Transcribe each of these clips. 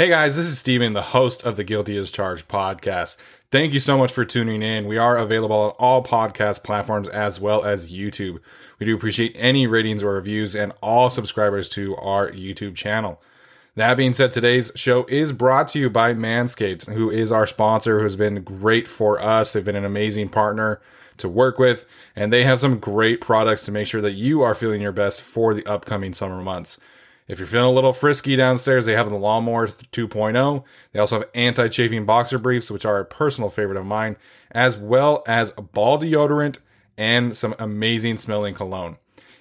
Hey guys, this is Steven, the host of the Guilty as Charged podcast. Thank you so much for tuning in. We are available on all podcast platforms as well as YouTube. We do appreciate any ratings or reviews and all subscribers to our YouTube channel. That being said, today's show is brought to you by Manscaped, who is our sponsor, who's been great for us. They've been an amazing partner to work with, and they have some great products to make sure that you are feeling your best for the upcoming summer months. If you're feeling a little frisky downstairs, they have the Lawnmower 2.0. They also have anti chafing boxer briefs, which are a personal favorite of mine, as well as a ball deodorant and some amazing smelling cologne.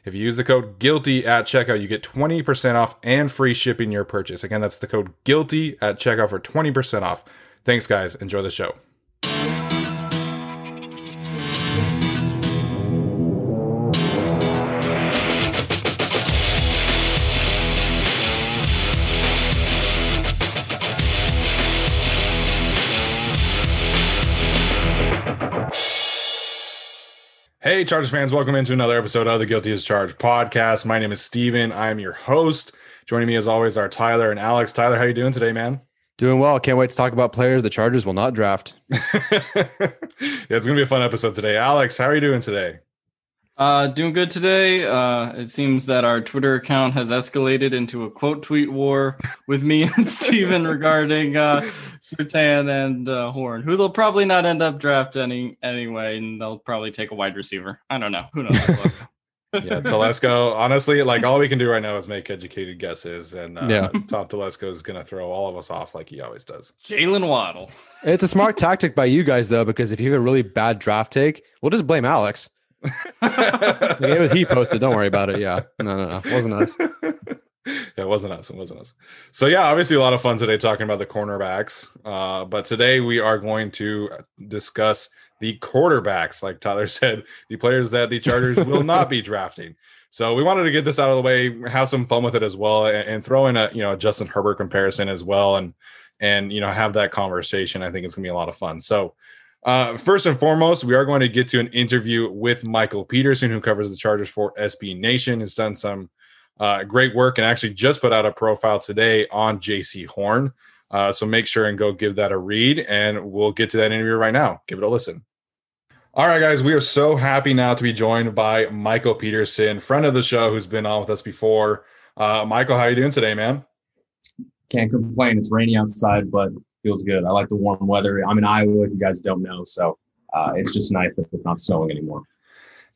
If you use the code GUILTY at checkout, you get 20% off and free shipping your purchase. Again, that's the code GUILTY at checkout for 20% off. Thanks, guys. Enjoy the show. Hey, Chargers fans, welcome into another episode of the Guilty as Charged podcast. My name is Steven. I am your host. Joining me as always are Tyler and Alex. Tyler, how you doing today, man? Doing well. Can't wait to talk about players the Chargers will not draft. yeah, it's gonna be a fun episode today. Alex, how are you doing today? Uh, doing good today. Uh, it seems that our Twitter account has escalated into a quote tweet war with me and Steven regarding uh, Surtain and uh, Horn, who they'll probably not end up drafting anyway, and they'll probably take a wide receiver. I don't know. Who knows? yeah, Telesco. Honestly, like all we can do right now is make educated guesses, and uh, yeah, Tom Telesco is going to throw all of us off like he always does. Jalen Waddle. It's a smart tactic by you guys though, because if you have a really bad draft take, we'll just blame Alex it was he posted. Don't worry about it. Yeah. No, no, no. It wasn't us. yeah, it wasn't us. It wasn't us. So yeah, obviously a lot of fun today talking about the cornerbacks. Uh, but today we are going to discuss the quarterbacks, like Tyler said, the players that the Chargers will not be drafting. So we wanted to get this out of the way, have some fun with it as well, and, and throw in a you know a Justin Herbert comparison as well, and and you know have that conversation. I think it's gonna be a lot of fun. So uh, first and foremost, we are going to get to an interview with Michael Peterson, who covers the Chargers for SB Nation. Has done some uh, great work and actually just put out a profile today on Jaycee Horn. Uh, so make sure and go give that a read, and we'll get to that interview right now. Give it a listen. All right, guys, we are so happy now to be joined by Michael Peterson, friend of the show, who's been on with us before. Uh, Michael, how are you doing today, man? Can't complain. It's rainy outside, but feels good. I like the warm weather. I'm in Iowa, if you guys don't know, so uh, it's just nice that it's not snowing anymore.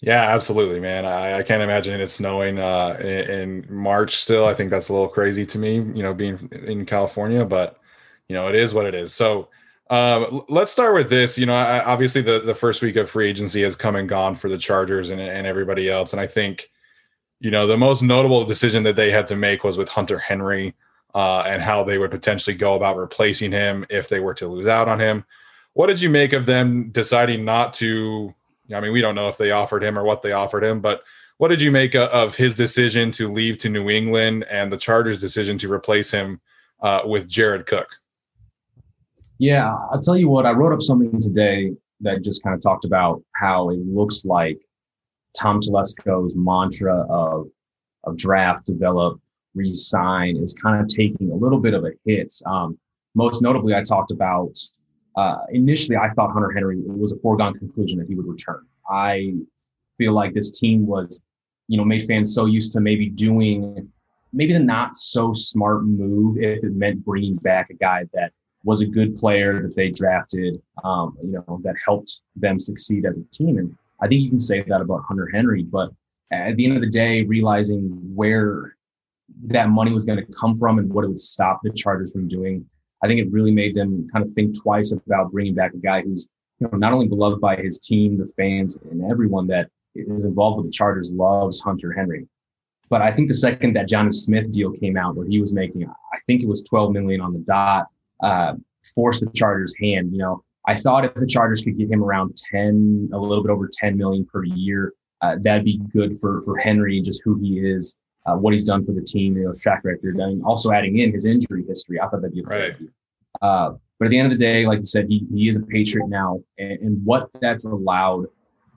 Yeah, absolutely, man. I, I can't imagine it snowing uh, in, in, March still. I think that's a little crazy to me, you know, being in California, but you know, it is what it is. So uh, let's start with this. You know, I, obviously the, the first week of free agency has come and gone for the Chargers and, and everybody else. And I think, you know, the most notable decision that they had to make was with Hunter Henry uh, and how they would potentially go about replacing him if they were to lose out on him. What did you make of them deciding not to? I mean, we don't know if they offered him or what they offered him, but what did you make of his decision to leave to New England and the Chargers' decision to replace him uh, with Jared Cook? Yeah, I'll tell you what, I wrote up something today that just kind of talked about how it looks like Tom Telesco's mantra of, of draft, develop, resign is kind of taking a little bit of a hit. Um, most notably, I talked about uh, initially, I thought Hunter Henry was a foregone conclusion that he would return. I feel like this team was, you know, made fans so used to maybe doing maybe the not so smart move if it meant bringing back a guy that was a good player that they drafted, um, you know, that helped them succeed as a team. And I think you can say that about Hunter Henry, but at the end of the day, realizing where that money was going to come from and what it would stop the Chargers from doing, I think it really made them kind of think twice about bringing back a guy who's you know not only beloved by his team, the fans, and everyone that is involved with the Chargers loves Hunter Henry. But I think the second that Jonnu Smith deal came out, where he was making, I think it was 12 million on the dot, uh, forced the Chargers' hand. You know, I thought if the Chargers could get him around 10, a little bit over 10 million per year, uh, that'd be good for for Henry and just who he is, uh, what he's done for the team, you know, track record, and also adding in his injury history. I thought that'd be a right. Uh, but at the end of the day, like you said, he, he is a Patriot now, and, and what that's allowed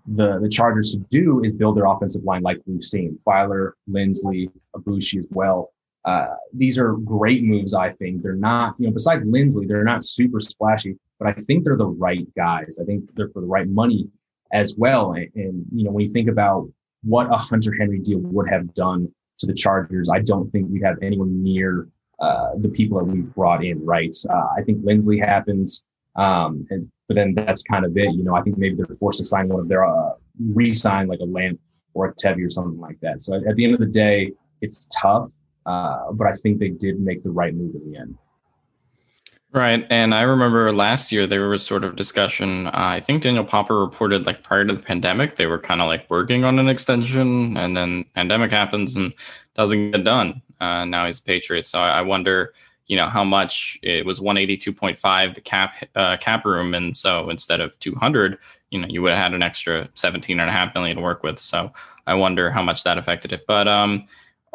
the the Chargers to do is build their offensive line like we've seen. Feiler, Linsley, Aboushi as well. Uh, these are great moves, I think. They're not, you know, besides Linsley, they're not super splashy, but I think they're the right guys. I think they're for the right money as well. And, and you know, when you think about what a Hunter Henry deal would have done to the Chargers, I don't think we'd have anyone near uh, the people that we brought in, right? Uh, I think Linsley happens, um, and but then that's kind of it. You know, I think maybe they're forced to sign one of their uh, re-sign like a Lamp or a Tevi or something like that. So at, at the end of the day, it's tough, uh, but I think they did make the right move in the end. Right. And I remember last year there was sort of discussion. Uh, I think Daniel Popper reported like prior to the pandemic, they were kind of like working on an extension and then pandemic happens and doesn't get done. Uh, now he's a Patriot. So I, I wonder, you know, how much it was 182.5, the cap, uh, cap room. And so instead of 200, you know, you would have had an extra 17 and a half million to work with. So I wonder how much that affected it. But, um,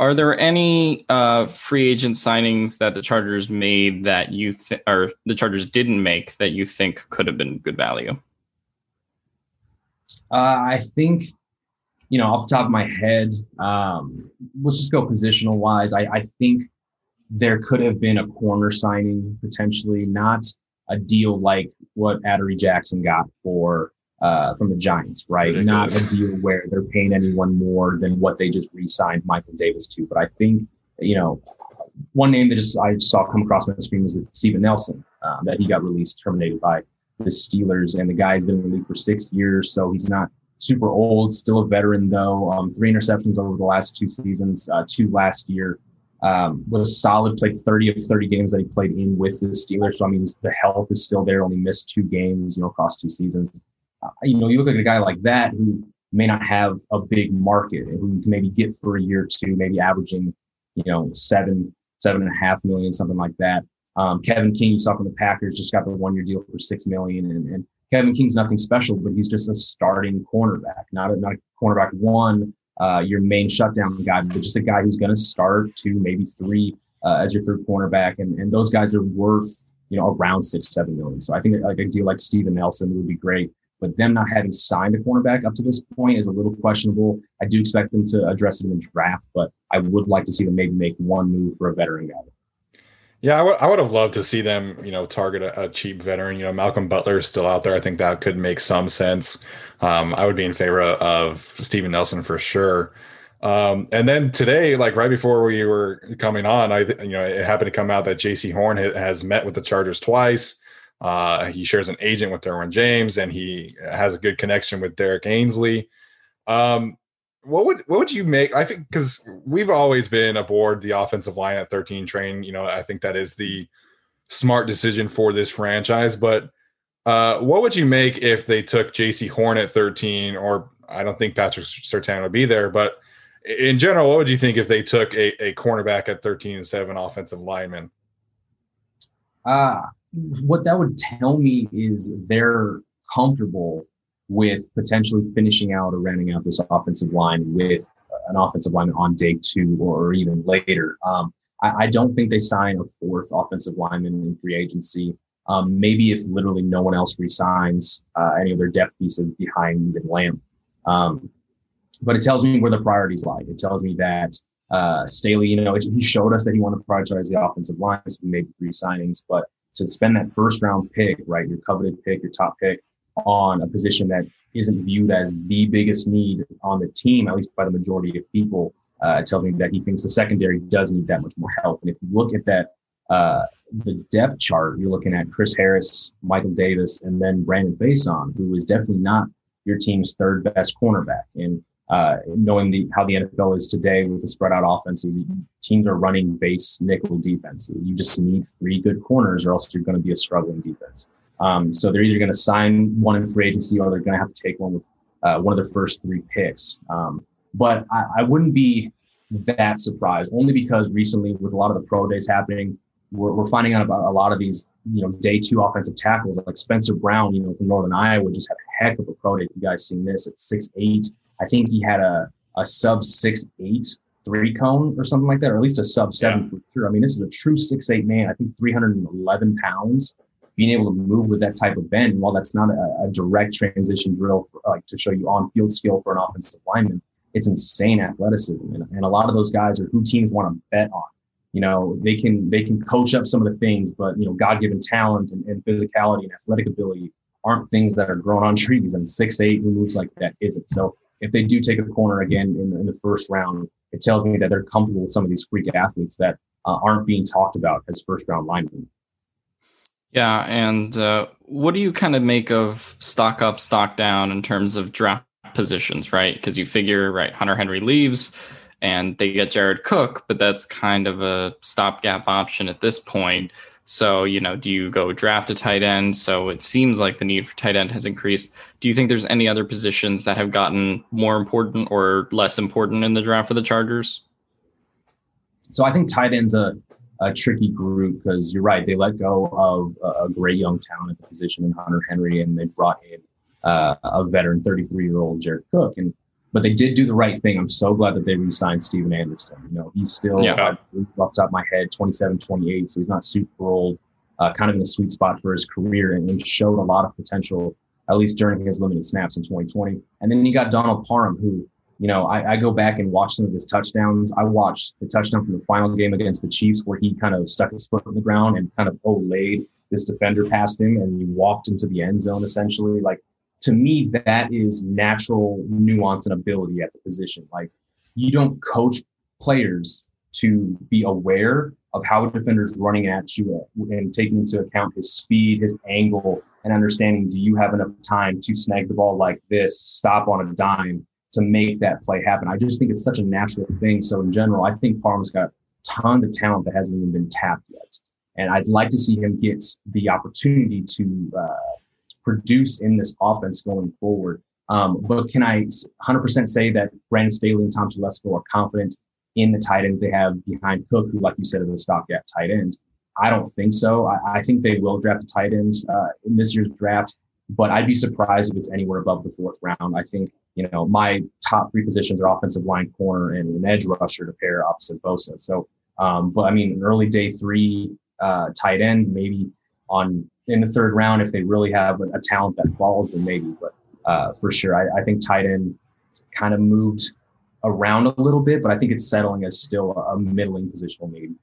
are there any uh, free agent signings that the Chargers made that you think, or the Chargers didn't make that you think could have been good value? Uh, I think, you know, off the top of my head, um, let's just go positional wise. I, I think there could have been a corner signing potentially, not a deal like what Adoree Jackson got for uh, from the Giants, right? Ridiculous. Not a deal where they're paying anyone more than what they just re-signed Michael Davis to. But I think, you know, one name that just I saw come across my screen was Steven Nelson, um, that he got released, terminated by the Steelers, and the guy's been in the league for six years, so he's not super old, still a veteran though. Um, three interceptions over the last two seasons, uh, two last year. Um, was solid, played 30 of 30 games that he played in with the Steelers. So, I mean, the health is still there, only missed two games, you know, across two seasons you know, you look at a guy like that who may not have a big market and who you can maybe get for a year or two, maybe averaging, you know, seven, seven and a half million, something like that. Um, Kevin King, you saw from the Packers, just got the one year deal for six million. And, and Kevin King's nothing special, but he's just a starting cornerback, not a, not a cornerback one, uh, your main shutdown guy, but just a guy who's going to start two, maybe three uh, as your third cornerback. And, and those guys are worth, you know, around six, seven million. So I think like a deal like Steven Nelson would be great. But them not having signed a cornerback up to this point is a little questionable. I do expect them to address it in the draft, but I would like to see them maybe make one move for a veteran guy. Yeah, I would, I would have loved to see them, you know, target a, a, cheap veteran. You know, Malcolm Butler is still out there. I think that could make some sense. Um, I would be in favor of Steven Nelson for sure. Um, and then today, like right before we were coming on, I, you know, it happened to come out that Jaycee Horn has met with the Chargers twice. Uh, he shares an agent with Derwin James, and he has a good connection with Derrick Ansley. Um, what would what would you make? I think because we've always been aboard the offensive line at 13 train. You know, I think that is the smart decision for this franchise. But uh, what would you make if they took Jaycee Horn at 13? Or I don't think Patrick Surtain would be there, but in general, what would you think if they took a, a cornerback at 13 and 7 offensive lineman? Uh, what that would tell me is they're comfortable with potentially finishing out or rounding out this offensive line with an offensive lineman on day two or even later. Um, I, I, don't think they sign a fourth offensive lineman in free agency. Um, maybe if literally no one else resigns uh, any of their depth pieces behind even Lamp. Um, but it tells me where the priorities lie. It tells me that uh, Staley, you know, he showed us that he wanted to prioritize the offensive line, so made three signings. But to spend that first round pick, right, your coveted pick, your top pick, on a position that isn't viewed as the biggest need on the team, at least by the majority of people, uh, tells me that he thinks the secondary does need that much more help. And if you look at that, uh, the depth chart, you're looking at Chris Harris, Michael Davis, and then Brandon Facyson, who is definitely not your team's third best cornerback. And uh, knowing the how the NFL is today with the spread out offenses, teams are running base nickel defenses. You just need three good corners, or else you're going to be a struggling defense. Um, so they're either going to sign one in free agency, or they're going to have to take one with uh, one of their first three picks. Um, but I, I, wouldn't be that surprised, only because recently, with a lot of the pro days happening, we're, we're finding out about a lot of these, you know, day two offensive tackles, like Spencer Brown, you know, from Northern Iowa, just had a heck of a pro day. You guys seen this at six eight I think he had a, a sub six eight three cone or something like that, or at least a sub seven yeah. for sure. I mean, this is a true six eight man. I think 311 pounds. Being able to move with that type of bend, while that's not a, a direct transition drill for, like to show you on field skill for an offensive lineman, it's insane athleticism, and, and a lot of those guys are who teams want to bet on. You know, they can they can coach up some of the things, but you know, God given talent and, and physicality and athletic ability aren't things that are grown on trees. And six eight who moves like that isn't. So if they do take a corner again in, in the first round, it tells me that they're comfortable with some of these freak athletes that uh, aren't being talked about as first round linemen. Yeah, and uh, what do you kind of make of stock up, stock down in terms of draft positions, right? Because you figure, right, Hunter Henry leaves and they get Jared Cook, but that's kind of a stopgap option at this point. So, you know, do you go draft a tight end? So it seems like the need for tight end has increased. Do you think there's any other positions that have gotten more important or less important in the draft for the Chargers? So I think tight end's a, a tricky group because you're right. They let go of a, great young talent at the position in Hunter Henry, and they brought in uh, a veteran 33 year old Jared Cook. And but they did do the right thing. I'm so glad that they re-signed Stephen Anderson. You know, he's still yeah. uh, off the top of my head, 27, 28, so he's not super old. Uh, kind of in the sweet spot for his career, and, and showed a lot of potential, at least during his limited snaps in 2020. And then you got Donald Parham, who, you know, I, I go back and watch some of his touchdowns. I watched the touchdown from the final game against the Chiefs, where he kind of stuck his foot on the ground and kind of oh laid this defender past him, and he walked into the end zone essentially. Like to me, that is natural nuance and ability at the position. Like you don't coach players to be aware of how a defender is running at you and taking into account his speed, his angle, and understanding do you have enough time to snag the ball like this, stop on a dime to make that play happen. I just think it's such a natural thing. So in general, I think Parham's got tons of talent that hasn't even been tapped yet. And I'd like to see him get the opportunity to uh, produce in this offense going forward. Um, but can I 100% say that Brandon Staley and Tom Telesco are confident in the tight ends they have behind Cook, who, like you said, is a stopgap tight end? I don't think so. I, I think they will draft a tight end uh, in this year's draft, but I'd be surprised if it's anywhere above the fourth round. I think, you know, my top three positions are offensive line, corner, and an edge rusher to pair opposite Bosa. So, um, but I mean, an early day three uh, tight end, maybe on in the third round if they really have a, talent that falls, then maybe. But uh, for sure, I, I, think tight end kind of moved around a little bit, but I think it's settling as still a middling positional need.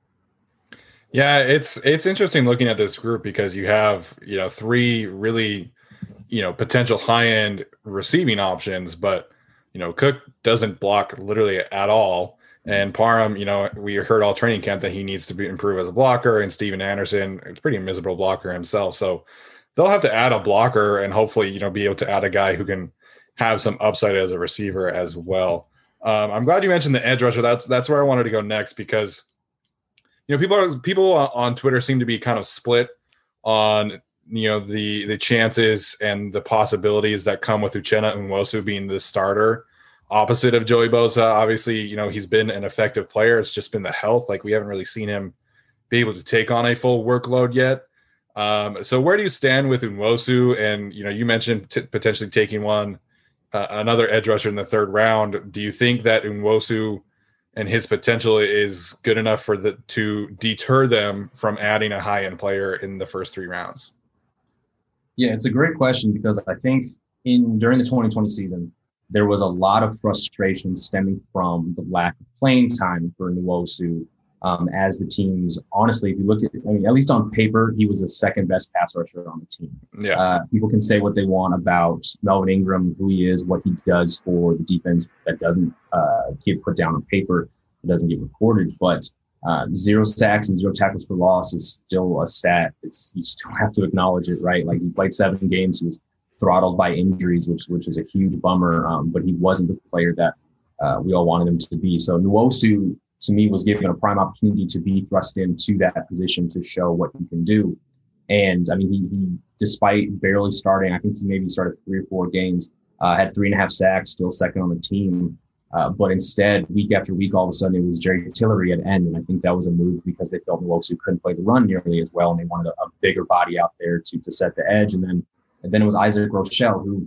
Yeah, it's it's interesting looking at this group because you have you know three really you know potential high end receiving options, but you know Cook doesn't block literally at all. And Parham, you know, we heard all training camp that he needs to be improve as a blocker, and Stephen Anderson, it's pretty miserable blocker himself. So they'll have to add a blocker and hopefully, you know, be able to add a guy who can have some upside as a receiver as well. Um, I'm glad you mentioned the edge rusher. That's that's where I wanted to go next because you know people are people on Twitter seem to be kind of split on you know the the chances and the possibilities that come with Uchenna Nwosu being the starter opposite of Joey Bosa. Obviously, you know, he's been an effective player. It's just been the health. Like we haven't really seen him be able to take on a full workload yet. Um, so where do you stand with Nwosu? And you know, you mentioned t- potentially taking one uh, another edge rusher in the third round. Do you think that Nwosu and his potential is good enough for the to deter them from adding a high end player in the first three rounds? Yeah, it's a great question because I think in during the 2020 season, there was a lot of frustration stemming from the lack of playing time for Nwosu um, as the teams. Honestly, if you look at, I mean, at least on paper, he was the second best pass rusher on the team. Yeah. Uh, people can say what they want about Melvin Ingram, who he is, what he does for the defense that doesn't uh, get put down on paper, it doesn't get recorded, but uh, zero sacks and zero tackles for loss is still a stat. It's you still have to acknowledge it, right? Like he played seven games, he was throttled by injuries, which which is a huge bummer. Um, but he wasn't the player that uh, we all wanted him to be. So Nwosu to me was given a prime opportunity to be thrust into that position to show what he can do. And I mean, he, he despite barely starting, I think he maybe started three or four games, uh, had three and a half sacks, still second on the team. Uh, but instead, week after week, all of a sudden it was Jerry Tillery at end. And I think that was a move because they felt Nwosu couldn't play the run nearly as well. And they wanted a, a, bigger body out there to, to set the edge. And then, and then it was Isaac Rochell, who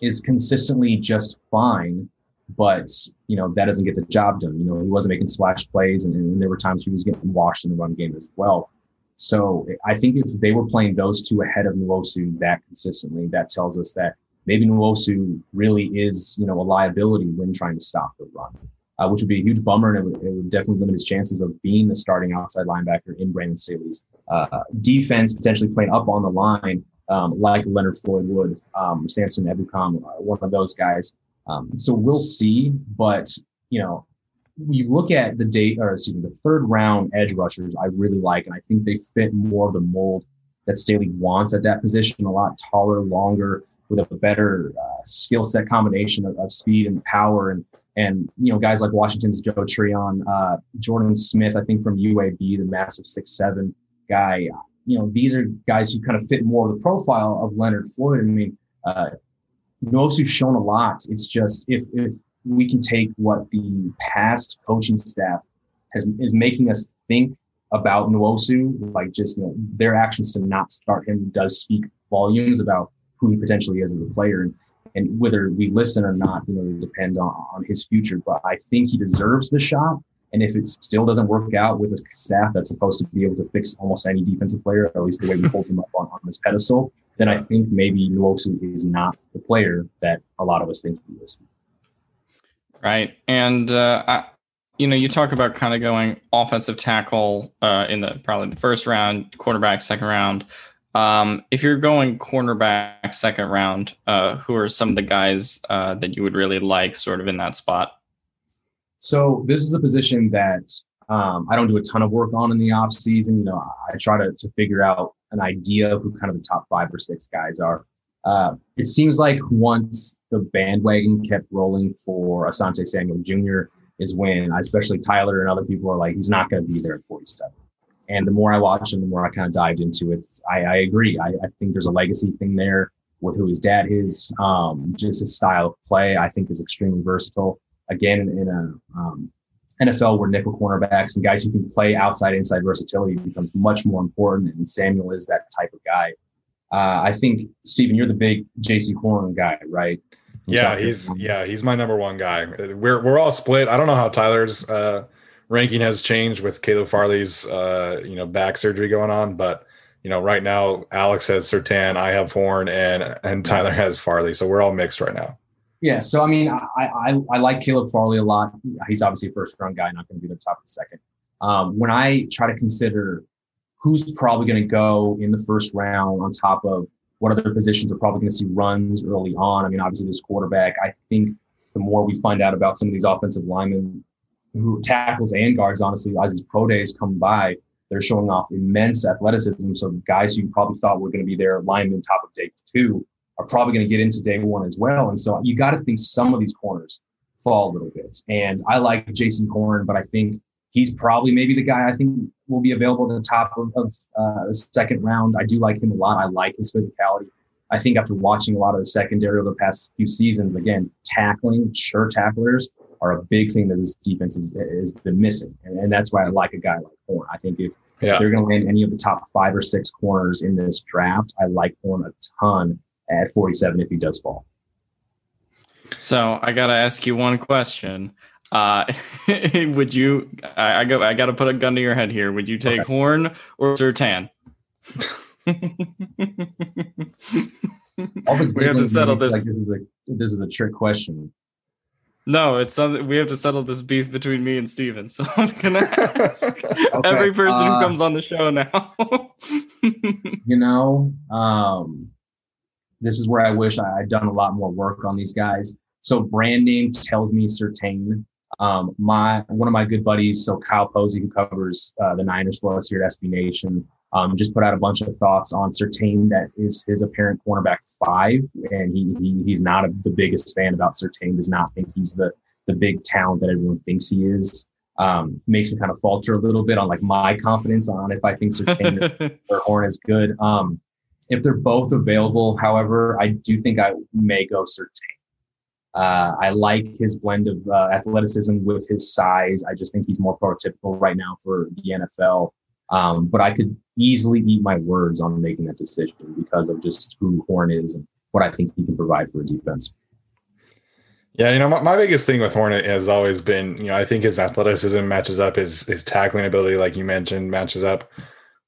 is consistently just fine but you know that doesn't get the job done. You know, he wasn't making splash plays, and, and, there were times he was getting washed in the run game as well. So I think if they were playing those two ahead of Nwosu that consistently, that tells us that maybe Nwosu really is you know a liability when trying to stop the run, uh, which would be a huge bummer, and it would, it would, definitely limit his chances of being the starting outside linebacker in Brandon Staley's uh, defense, potentially playing up on the line. Um, like Leonard Floyd would, um, Samson Ebukam, uh, one of those guys. Um, so we'll see, but you know, we look at the date or excuse me, the third round edge rushers, I really like, and I think they fit more of the mold that Staley wants at that position. A lot taller, longer, with a better uh, skill set combination of, of, speed and power, and and you know guys like Washington's Joe Tryon, uh, Jordan Smith, I think from UAB, the massive six seven guy. You know, these are guys who kind of fit more of the profile of Leonard Floyd. I mean, uh, Nwosu's shown a lot. It's just if if we can take what the past coaching staff has is making us think about Nwosu, like just you know, their actions to not start him does speak volumes about who he potentially is as a player. And, and whether we listen or not, you know, depend on, on his future. But I think he deserves the shot. And if it still doesn't work out with a staff that's supposed to be able to fix almost any defensive player, at least the way we hold him up on, on this pedestal, then I think maybe Nwosu is not the player that a lot of us think he is. Right. And, uh, I, you know, you talk about kind of going offensive tackle uh, in the probably the first round, quarterback second round. Um, if you're going cornerback second round, uh, who are some of the guys uh, that you would really like sort of in that spot? So this is a position that um, I don't do a ton of work on in the off season. You know, I try to, to figure out an idea of who kind of the top five or six guys are. Uh, it seems like once the bandwagon kept rolling for Asante Samuel Jr. is when, especially Tyler and other people are like, he's not going to be there at 47. And the more I watch him, the more I kind of dived into it. I, I agree. I, I, think there's a legacy thing there with who his dad is. Um, just his style of play, I think, is extremely versatile. Again, in a um, NFL where nickel cornerbacks and guys who can play outside inside versatility becomes much more important. And Samuel is that type of guy. Uh, I think Stephen, you're the big Jaycee Horn guy, right? yeah, he's yeah, he's my number one guy. We're we're all split. I don't know how Tyler's uh, ranking has changed with Caleb Farley's uh, you know back surgery going on, but you know right now Alex has Surtain, I have Horn, and and Tyler has Farley, so we're all mixed right now. Yeah, so I mean, I, I, I like Caleb Farley a lot. He's obviously a first round guy, not going to be the top of the second. Um, when I try to consider who's probably going to go in the first round on top of what other positions are probably going to see runs early on. I mean, obviously there's quarterback. I think the more we find out about some of these offensive linemen who tackles and guards, honestly, as these pro days come by, they're showing off immense athleticism. So guys who you probably thought were going to be there linemen top of day two are probably going to get into day one as well. And so you got to think some of these corners fall a little bit. And I like Jaycee Horn, but I think he's probably maybe the guy I think will be available at the top of, of uh, the second round. I do like him a lot. I like his physicality. I think after watching a lot of the secondary over the past few seasons, again, tackling, sure tacklers are a big thing that this defense has, has been missing. And, and, that's why I like a guy like Horn. I think if yeah. they're going to land any of the top five or six corners in this draft, I like Horn a ton at 47 if he does fall. So I got to ask you one question. Uh, would you? I, I go. I got to put a gun to your head here. Would you take okay. Horn or Surtain? we have to settle this. Like this, is a, this is a trick question. No, it's something we have to settle this beef between me and Steven. So I'm gonna ask okay. every person uh, who comes on the show now. you know, um, this is where I wish I had done a lot more work on these guys. So brand name tells me Surtain. Um, my one of my good buddies, so Kyle Posey, who covers uh, the Niners for us here at SB Nation, um, just put out a bunch of thoughts on Surtain that is his apparent cornerback five, and he, he he's not a, the biggest fan about Surtain. Does not think he's the the big talent that everyone thinks he is. Um, makes me kind of falter a little bit on like my confidence on if I think Surtain or Horn is good. Um, if they're both available, however, I do think I may go Surtain. Uh, I like his blend of uh, athleticism with his size. I just think he's more prototypical right now for the NFL. Um, but I could easily eat my words on making that decision because of just who Horn is and what I think he can provide for a defense. Yeah, you know, my, my biggest thing with Hornet has always been, you know, I think his athleticism matches up, his his tackling ability, like you mentioned, matches up.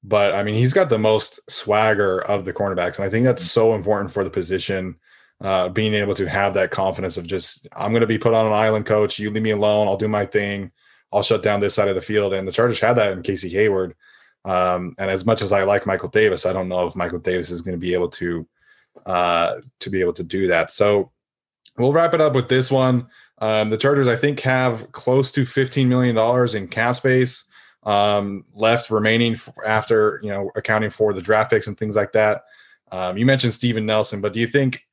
But I mean, he's got the most swagger of the cornerbacks, and I think that's so important for the position. Uh, being able to have that confidence of just, I'm going to be put on an island, coach. You leave me alone. I'll do my thing. I'll shut down this side of the field. And the Chargers had that in Casey Hayward. Um, and as much as I like Michael Davis, I don't know if Michael Davis is going to be able to uh, to be able to do that. So we'll wrap it up with this one. Um, the Chargers, I think, have close to fifteen million dollars in cap space um, left remaining after you know accounting for the draft picks and things like that. Um, you mentioned Steven Nelson, but do you think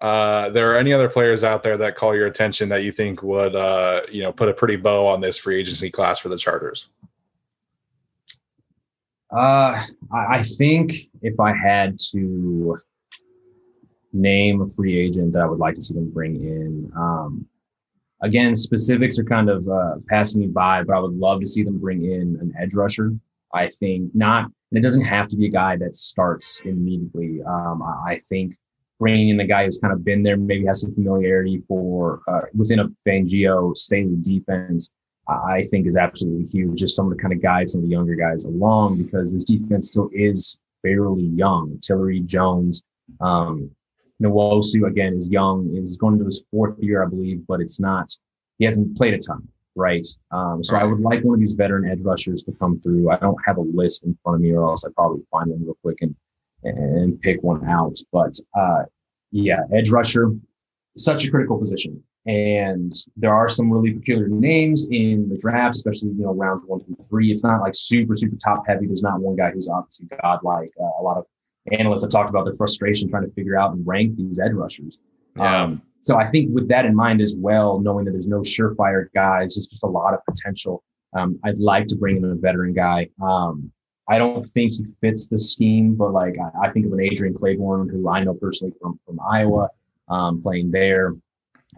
uh, there are any other players out there that call your attention that you think would uh, you know put a pretty bow on this free agency class for the Chargers? Uh, I think if I had to name a free agent that I would like to see them bring in, um, again, specifics are kind of uh, passing me by, but I would love to see them bring in an edge rusher. I think not, and it doesn't have to be a guy that starts immediately. Um, I think bringing in the guy who's kind of been there, maybe has some familiarity for uh, within a Fangio Staley defense I think is absolutely huge. Just some of the kind of guys, some of the younger guys along, because this defense still is fairly young. Tillery, Jones, um, Nwosu again is young, is going into his fourth year, I believe, but it's not. He hasn't played a ton, right? Um, so right. I would like one of these veteran edge rushers to come through. I don't have a list in front of me, or else I'd probably find one real quick and and pick one out. But uh, yeah, edge rusher, such a critical position. And there are some really peculiar names in the draft, especially you know rounds one through three. It's not like super, super top heavy. There's not one guy who's obviously godlike. Uh, a lot of analysts have talked about their frustration trying to figure out and rank these edge rushers. Yeah. Um, so I think with that in mind as well, knowing that there's no surefire guys, there's just a lot of potential. Um, I'd like to bring in a veteran guy. Um, I don't think he fits the scheme, but like I, I, think of an Adrian Clayborn, who I know personally from from Iowa, um, playing there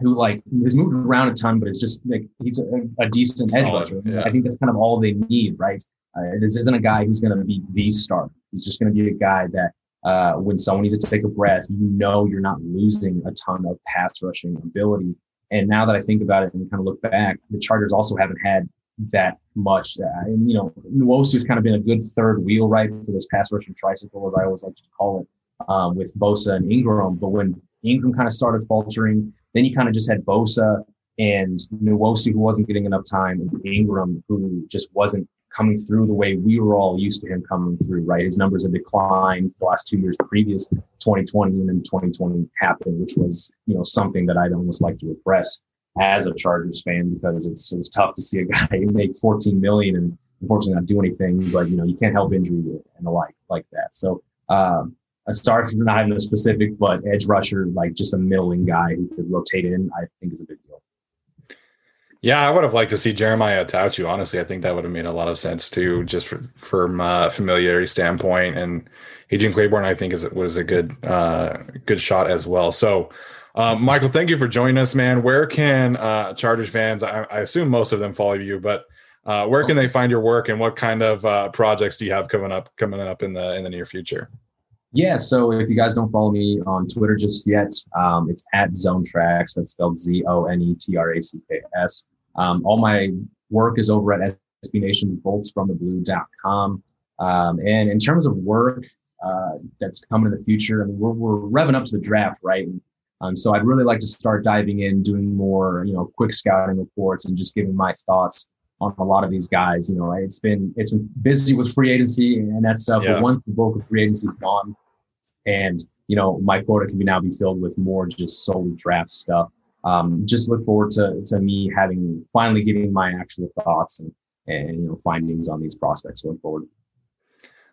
who like has moved around a ton, but it's just like he's a, a decent edge rusher. Yeah. I think that's kind of all they need, right? Uh, this isn't a guy who's going to be the star. He's just going to be a guy that uh, when someone needs to take a breath, you know you're not losing a ton of pass rushing ability. And now that I think about it and kind of look back, the Chargers also haven't had that much. Uh, and you know, Nwosu has kind of been a good third wheel, right, for this pass rushing tricycle, as I always like to call it, um, with Bosa and Ingram. But when Ingram kind of started faltering, then you kind of just had Bosa and Nwosu, who wasn't getting enough time, and Ingram, who just wasn't coming through the way we were all used to him coming through, right? His numbers have declined the last two years previous 2020 and then 2020 happened, which was, you know, something that I'd almost like to repress as a Chargers fan because it's, it's tough to see a guy make 14 million and unfortunately not do anything, but you know, you can't help injury and the like like that. So um, sorry for not having a specific, but edge rusher, like just a middling guy who could rotate in, I think is a big deal. Yeah, I would have liked to see Jeremiah Attaochu. Honestly, I think that would have made a lot of sense too, just for, from a familiarity standpoint. And Adrian Clayborn, I think, is was a good uh, good shot as well. So, um, Michael, thank you for joining us, man. Where can uh, Chargers fans? I, I, assume most of them follow you, but uh, where can they find your work, and what kind of uh, projects do you have coming up coming up in the in the near future? Yeah, so if you guys don't follow me on Twitter just yet, um, it's at Zone Tracks. That's spelled Z O N E T R A C K S. Um, all my work is over at SB Nation's boltsfromtheblue.com. Um, and in terms of work uh, that's coming in the future, I mean, we're, we're revving up to the draft, right? And, um, so I'd really like to start diving in, doing more, you know, quick scouting reports and just giving my thoughts on a lot of these guys. You know, it's been it's been busy with free agency and that stuff. Yeah. But once the bulk of free agency is gone, and you know, my quota can be now be filled with more just solely draft stuff um, just look forward to, to me having finally giving my actual thoughts and, and you know findings on these prospects going forward.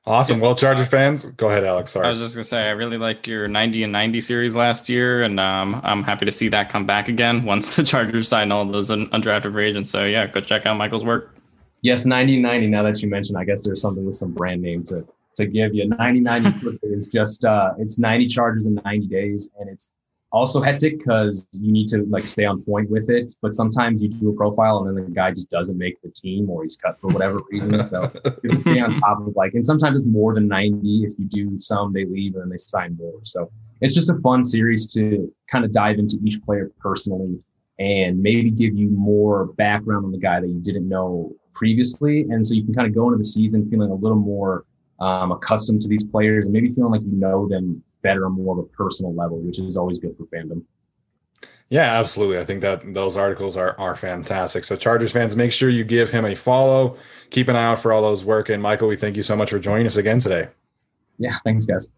Awesome. Well, Charger fans, go ahead, Alex. Sorry. I was just gonna say I really like your 90 and 90 series last year, and um, I'm happy to see that come back again once the Chargers sign all those undrafted free agents. So yeah, go check out Michael's work. Yes, 90 90. Now that you mentioned, I guess there's something with some brand name to to give you. 90 90 is just uh, it's 90 Chargers in 90 days, and it's also hectic because you need to like stay on point with it. But sometimes you do a profile and then the guy just doesn't make the team or he's cut for whatever reason. So you stay on top of like, and sometimes it's more than 90. If you do some, they leave and then they sign more. So it's just a fun series to kind of dive into each player personally and maybe give you more background on the guy that you didn't know previously. And so you can kind of go into the season feeling a little more um, accustomed to these players and maybe feeling like you know them better on more of a personal level, which is always good for fandom. Yeah, absolutely. I think that those articles are are fantastic. So Chargers fans, make sure you give him a follow. Keep an eye out for all those work. And Michael, we thank you so much for joining us again today. Yeah, thanks, guys.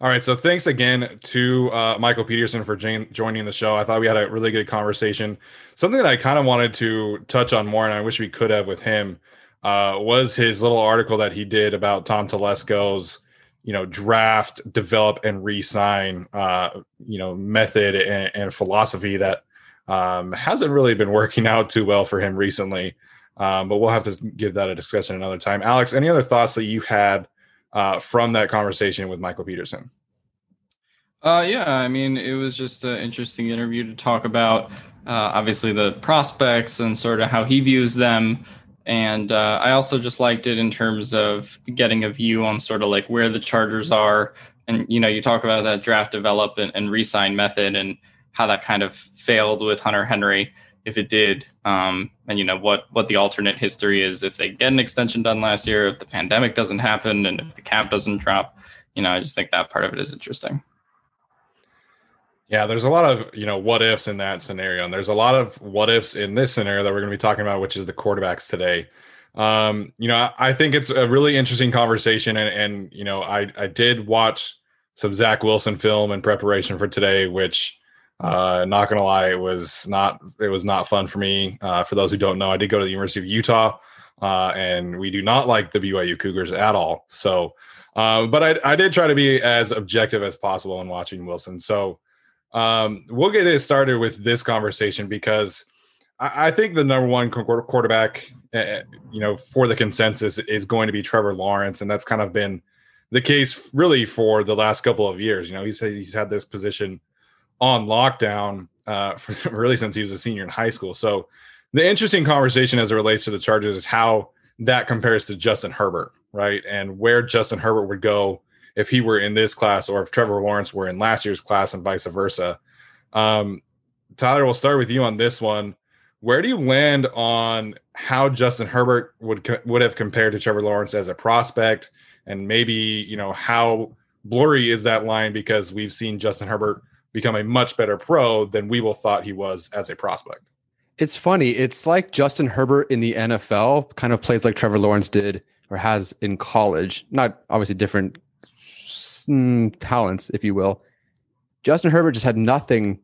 All right, so thanks again to uh, Michael Peterson for joining the show. I thought we had a really good conversation. Something that I kind of wanted to touch on more, and I wish we could have with him, uh, was his little article that he did about Tom Telesco's you know draft develop and re-sign uh you know method and, and philosophy that um hasn't really been working out too well for him recently. Um but we'll have to give that a discussion another time. Alex any other thoughts that you had uh from that conversation with michael peterson? Uh yeah i mean it was just an interesting interview to talk about uh, obviously the prospects and sort of how he views them and uh, I also just liked it in terms of getting a view on sort of like where the Chargers are. And, you know, you talk about that draft develop and, and resign method and how that kind of failed with Hunter Henry, if it did. Um, and, you know, what, what the alternate history is if they get an extension done last year, if the pandemic doesn't happen and if the cap doesn't drop. You know, I just think that part of it is interesting. Yeah, there's a lot of you know what ifs in that scenario, and there's a lot of what ifs in this scenario that we're going to be talking about, which is the quarterbacks today. Um, you know, I, I, think it's a really interesting conversation, and, and you know, I I did watch some Zach Wilson film in preparation for today, which uh, not gonna lie, it was not it was not fun for me. Uh, for those who don't know, I did go to the University of Utah, uh, and we do not like the BYU Cougars at all. So, uh, but I I did try to be as objective as possible in watching Wilson. So um, we'll get it started with this conversation because I, I think the number one quarterback, uh, you know, for the consensus is going to be Trevor Lawrence, and that's kind of been the case really for the last couple of years. You know, he's he's had this position on lockdown uh, for really since he was a senior in high school. So the interesting conversation as it relates to the Chargers is how that compares to Justin Herbert, right? And where Justin Herbert would go if he were in this class or if Trevor Lawrence were in last year's class and vice versa. Um, Tyler, we'll start with you on this one. Where do you land on how Justin Herbert would would have compared to Trevor Lawrence as a prospect, and maybe you know how blurry is that line because we've seen Justin Herbert become a much better pro than we will thought he was as a prospect. It's funny. It's like Justin Herbert in the NFL kind of plays like Trevor Lawrence did or has in college. Not obviously different mm, talents, if you will. Justin Herbert just had nothing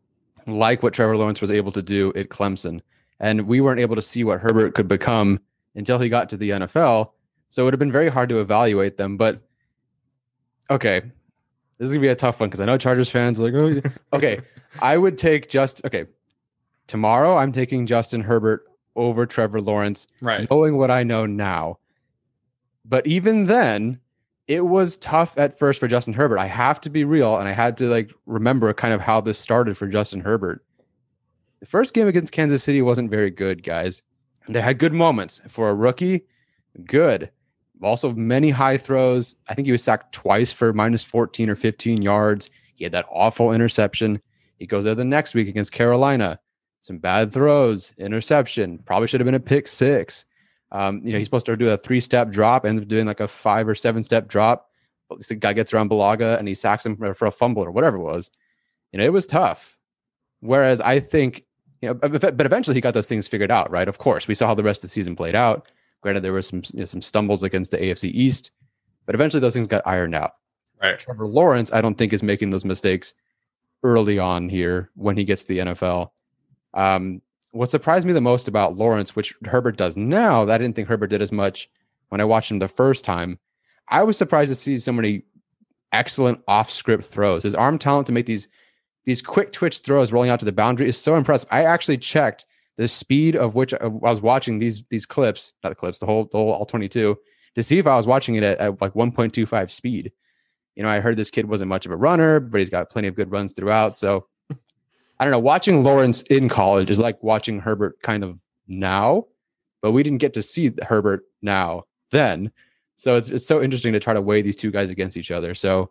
like what Trevor Lawrence was able to do at Clemson. And we weren't able to see what Herbert could become until he got to the NFL. So it would have been very hard to evaluate them. But okay, this is gonna be a tough one because I know Chargers fans are like, oh, okay. I would take just okay. Tomorrow, I'm taking Justin Herbert over Trevor Lawrence, Right. knowing what I know now. But even then, it was tough at first for Justin Herbert. I have to be real, and I had to like remember kind of how this started for Justin Herbert. The first game against Kansas City wasn't very good, guys. They had good moments for a rookie. Good. Also, many high throws. I think he was sacked twice for minus 14 or 15 yards. He had that awful interception. He goes there the next week against Carolina. Some bad throws, interception. Probably should have been a pick six. Um, you know, he's supposed to do a three step drop, ends up doing like a five or seven step drop. At least the guy gets around Bulaga and he sacks him for a fumble or whatever it was. You know, it was tough. Whereas I think, you know, but but eventually he got those things figured out, right? Of course, we saw how the rest of the season played out. Granted, there were some you know, some stumbles against the AFC East, but eventually those things got ironed out. Right. Trevor Lawrence, I don't think is making those mistakes early on here when he gets to the NFL. Um, what surprised me the most about Lawrence, which Herbert does now, that I didn't think Herbert did as much when I watched him the first time. I was surprised to see so many excellent off-script throws. His arm talent to make these these quick twitch throws rolling out to the boundary is so impressive. I actually checked the speed of which I was watching these these clips, not the clips, the whole the whole all 22 to see if I was watching it at, at like 1.25 speed. You know, I heard this kid wasn't much of a runner, but he's got plenty of good runs throughout. So I don't know. Watching Lawrence in college is like watching Herbert kind of now, but we didn't get to see Herbert now then. So it's it's so interesting to try to weigh these two guys against each other. So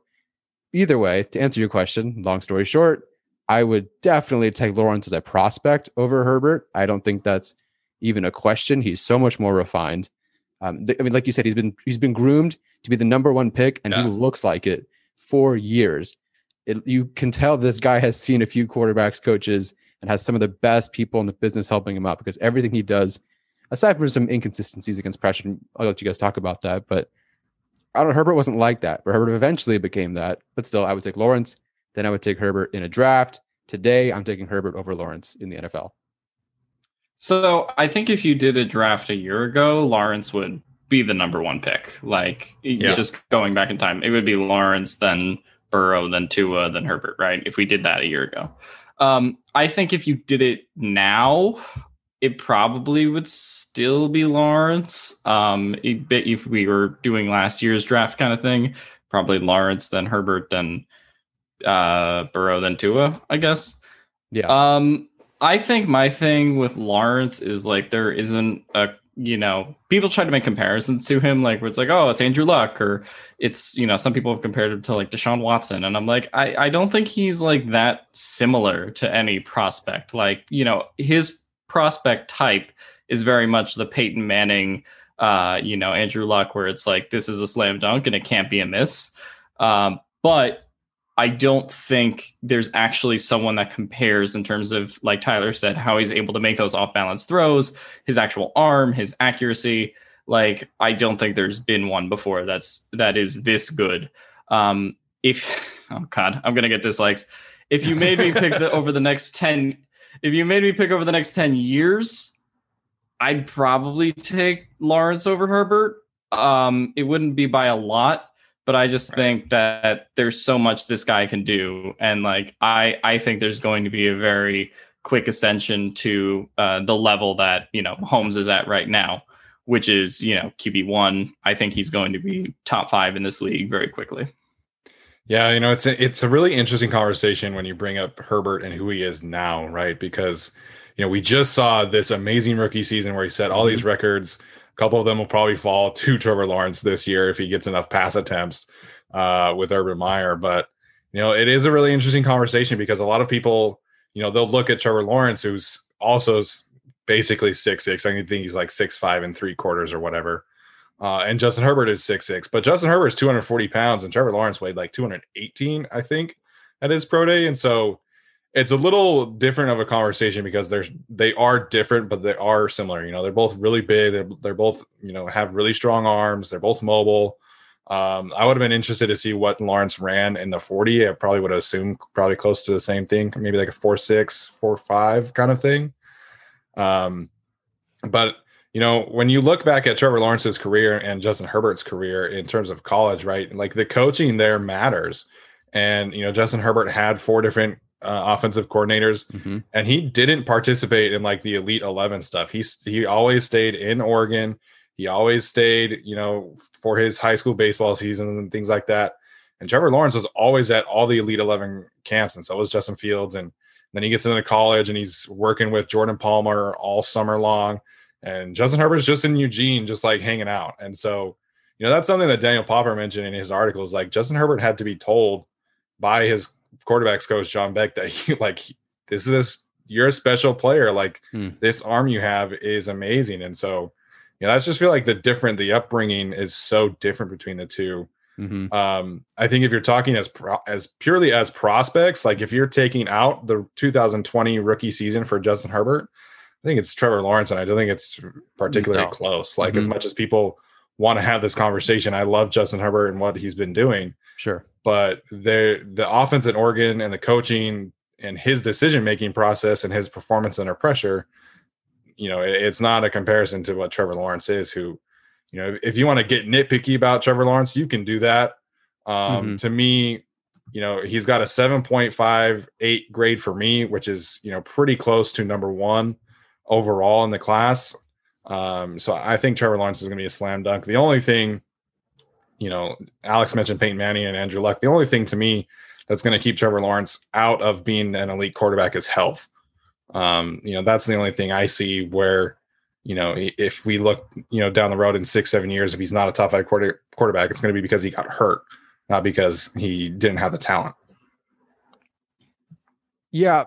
either way, to answer your question, long story short, I would definitely take Lawrence as a prospect over Herbert. I don't think that's even a question. He's so much more refined. Um, th- I mean, like you said, he's been he's been groomed to be the number one pick, and Yeah. he looks like it for years. It, you can tell this guy has seen a few quarterbacks, coaches, and has some of the best people in the business helping him out because everything he does, aside from some inconsistencies against pressure, I'll let you guys talk about that. But I don't know, Herbert wasn't like that. But Herbert eventually became that. But still, I would take Lawrence. Then I would take Herbert in a draft. Today, I'm taking Herbert over Lawrence in the NFL. So I think if you did a draft a year ago, Lawrence would be the number one pick. Like Yeah. just going back in time, it would be Lawrence, then Burrow, then Tua, then Herbert. Right? If we did that a year ago, um, I think if you did it now, it probably would still be Lawrence. Um, it- but if we were doing last year's draft kind of thing, probably Lawrence, then Herbert, then uh, Burrow, then Tua. I guess. Yeah. Um, I think my thing with Lawrence is like there isn't a you know people try to make comparisons to him like where it's like oh it's Andrew Luck or it's you know some people have compared him to like Deshaun Watson and I'm like I I don't think he's like that similar to any prospect. Like you know his prospect type is very much the Peyton Manning uh you know Andrew Luck where it's like this is a slam dunk and it can't be a miss. Um but I don't think there's actually someone that compares in terms of, like Tyler said, how he's able to make those off balance throws, his actual arm, his accuracy. Like, I don't think there's been one before that's that is this good. Um, if oh god, I'm gonna get dislikes. If you made me pick the, over the next ten, if you made me pick over the next ten years, I'd probably take Lawrence over Herbert. Um, it wouldn't be by a lot but I just think that there's so much this guy can do, and like I I think there's going to be a very quick ascension to uh, the level that you know Mahomes is at right now, which is you know QB one. I think he's going to be top five in this league very quickly. Yeah, you know, it's a, it's a really interesting conversation when you bring up Herbert and who he is now, right? Because you know, we just saw this amazing rookie season where he set all these records. A couple of them will probably fall to Trevor Lawrence this year if he gets enough pass attempts uh, with Urban Meyer. But you know, it is a really interesting conversation because a lot of people, you know, they'll look at Trevor Lawrence, who's also basically six six. I think he's like six five and three quarters or whatever. Uh, and Justin Herbert is six six, but Justin Herbert is 240 pounds, and Trevor Lawrence weighed like 218, I think, at his pro day. And so it's a little different of a conversation because there's they are different, but they are similar. You know, they're both really big. They're, they're both you know have really strong arms. They're both mobile. Um, I would have been interested to see what Lawrence ran in the 40. I probably would have assumed probably close to the same thing, maybe like a four six, four five kind of thing. Um, but you know, when you look back at Trevor Lawrence's career and Justin Herbert's career in terms of college, right? Like the coaching there matters. And you know, Justin Herbert had four different uh, offensive coordinators, Mm-hmm. and he didn't participate in like the Elite Eleven stuff. He's he always stayed in Oregon. He always stayed, you know, for his high school baseball season and things like that. And Trevor Lawrence was always at all the Elite Eleven camps, and so was Justin Fields. And then he gets into college and he's working with Jordan Palmer all summer long. And Justin Herbert's just in Eugene, just like hanging out. And so, you know, that's something that Daniel Popper mentioned in his article is like Justin Herbert had to be told by his quarterbacks coach John Beck that he like this is you're a special player. Like Hmm. this arm you have is amazing. And so, you know, I just feel like the different the upbringing is so different between the two. Mm-hmm. Um, I think if you're talking as pro- as purely as prospects, like if you're taking out the 2020 rookie season for Justin Herbert, I think it's Trevor Lawrence, and I don't think it's particularly No. close. Like as Mhm. much as people want to have this conversation, I love Justin Herbert and what he's been doing, Sure. But the the offense in Oregon and the coaching and his decision making process and his performance under pressure, you know, it- it's not a comparison to what Trevor Lawrence is. Who, you know, if you want to get nitpicky about Trevor Lawrence, you can do that. Um, Mhm. To me, you know, he's got a seven point five eight grade for me, which is you know pretty close to number one overall in the class. Um, so I think Trevor Lawrence is going to be a slam dunk. The only thing, you know, Alex mentioned Peyton Manning and Andrew Luck. The only thing to me that's going to keep Trevor Lawrence out of being an elite quarterback is health. Um, you know, that's the only thing I see where, you know, if we look, you know, down the road in six, seven years, if he's not a top five quarter, quarterback, it's going to be because he got hurt, not because he didn't have the talent. Yeah.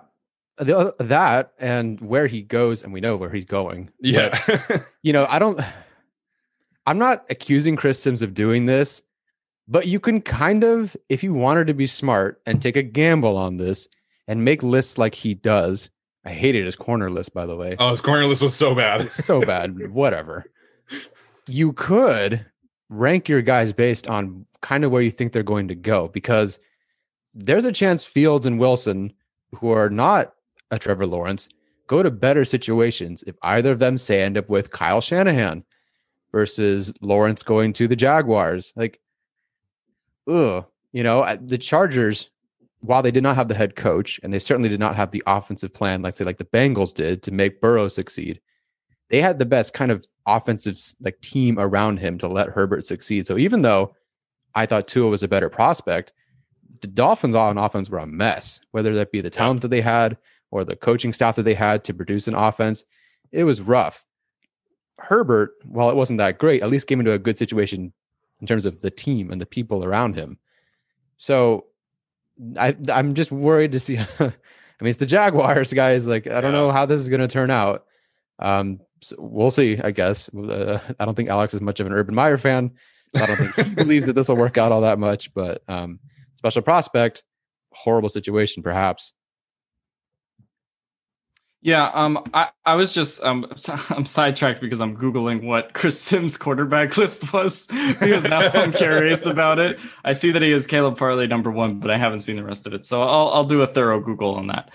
The, that and where he goes, and we know where he's going. Yeah. you know, I don't, I'm not accusing Chris Sims of doing this, but you can kind of, if you wanted to be smart and take a gamble on this and make lists like he does. I hated his corner list, by the way. oh, his corner list was so bad. so bad, whatever. You could rank your guys based on kind of where you think they're going to go because there's a chance Fields and Wilson, who are not a Trevor Lawrence, go to better situations if either of them say end up with Kyle Shanahan versus Lawrence going to the Jaguars. Like, ugh, you know, the Chargers, while they did not have the head coach and they certainly did not have the offensive plan, like say like the Bengals did to make Burrow succeed, they had the best kind of offensive like team around him to let Herbert succeed. So even though I thought Tua was a better prospect, the Dolphins on offense were a mess, whether that be the talent that they had or the coaching staff that they had to produce an offense. It was rough. Herbert, while it wasn't that great, at least came into a good situation in terms of the team and the people around him. So I I'm just worried to see. I mean, it's the Jaguars, guys. Like I don't Yeah. know how this is going to turn out. Um, so we'll see. I guess uh, I don't think Alex is much of an Urban Meyer fan. So I don't think he believes that this will work out all that much. But um, special prospect, horrible situation, perhaps. Yeah, um, I, I was just um, I'm sidetracked because I'm googling what Chris Sims' quarterback list was because now I'm curious about it. I see that he is Caleb Farley number one, but I haven't seen the rest of it, so I'll I'll do a thorough Google on that.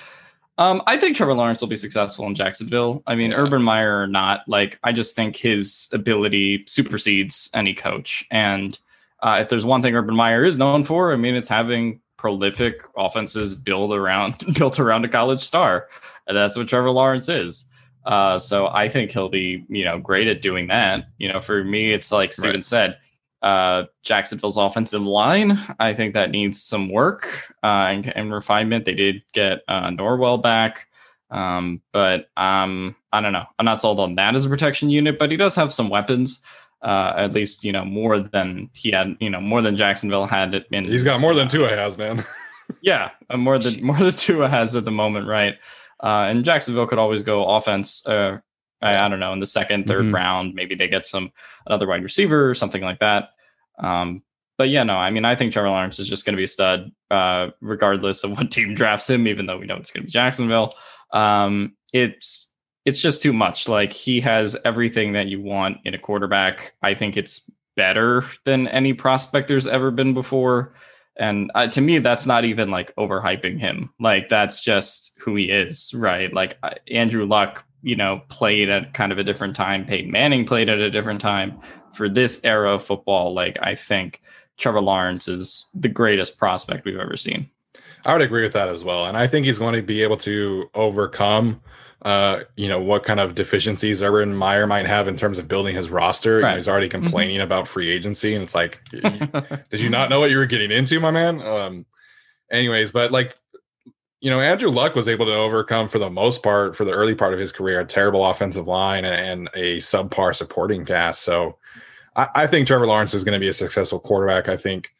Um, I think Trevor Lawrence will be successful in Jacksonville. I mean, Urban Meyer or not, like I just think his ability supersedes any coach. And uh, if there's one thing Urban Meyer is known for, I mean, it's having prolific offenses built around built around a college star. And that's what Trevor Lawrence is. Uh, so I think he'll be, you know, great at doing that. You know, for me, it's like Steven Right. said, uh, Jacksonville's offensive line. I think that needs some work uh, and, and refinement. They did get uh, Norwell back, um, but um, I don't know. I'm not sold on that as a protection unit, but he does have some weapons. Uh, at least you know more than he had. You know more than Jacksonville had it in. He's got more than Tua has, man. Yeah, uh, more than more than Tua has at the moment, right? Uh, and Jacksonville could always go offense. Uh, I, I don't know in the second, 3rd Mhm. round, maybe they get some another wide receiver or something like that. Um, but yeah, no, I mean, I think Trevor Lawrence is just going to be a stud, uh, regardless of what team drafts him. Even though we know it's going to be Jacksonville, um, it's it's just too much. Like he has everything that you want in a quarterback. I think it's better than any prospect there's ever been before. And uh, to me, that's not even like overhyping him. Like that's just who he is, right? Like uh, Andrew Luck, you know, played at kind of a different time. Peyton Manning played at a different time. For this era of football, like I think Trevor Lawrence is the greatest prospect we've ever seen. I would agree with that as well. And I think he's going to be able to overcome uh, you know, what kind of deficiencies Urban Meyer might have in terms of building his roster. Right. You know, he's already mm-hmm. complaining mm-hmm. about free agency, and it's like, did you not know what you were getting into, my man? Um, anyways, but like, you know, Andrew Luck was able to overcome for the most part for the early part of his career a terrible offensive line and a subpar supporting cast. So I, I think Trevor Lawrence is going to be a successful quarterback. I think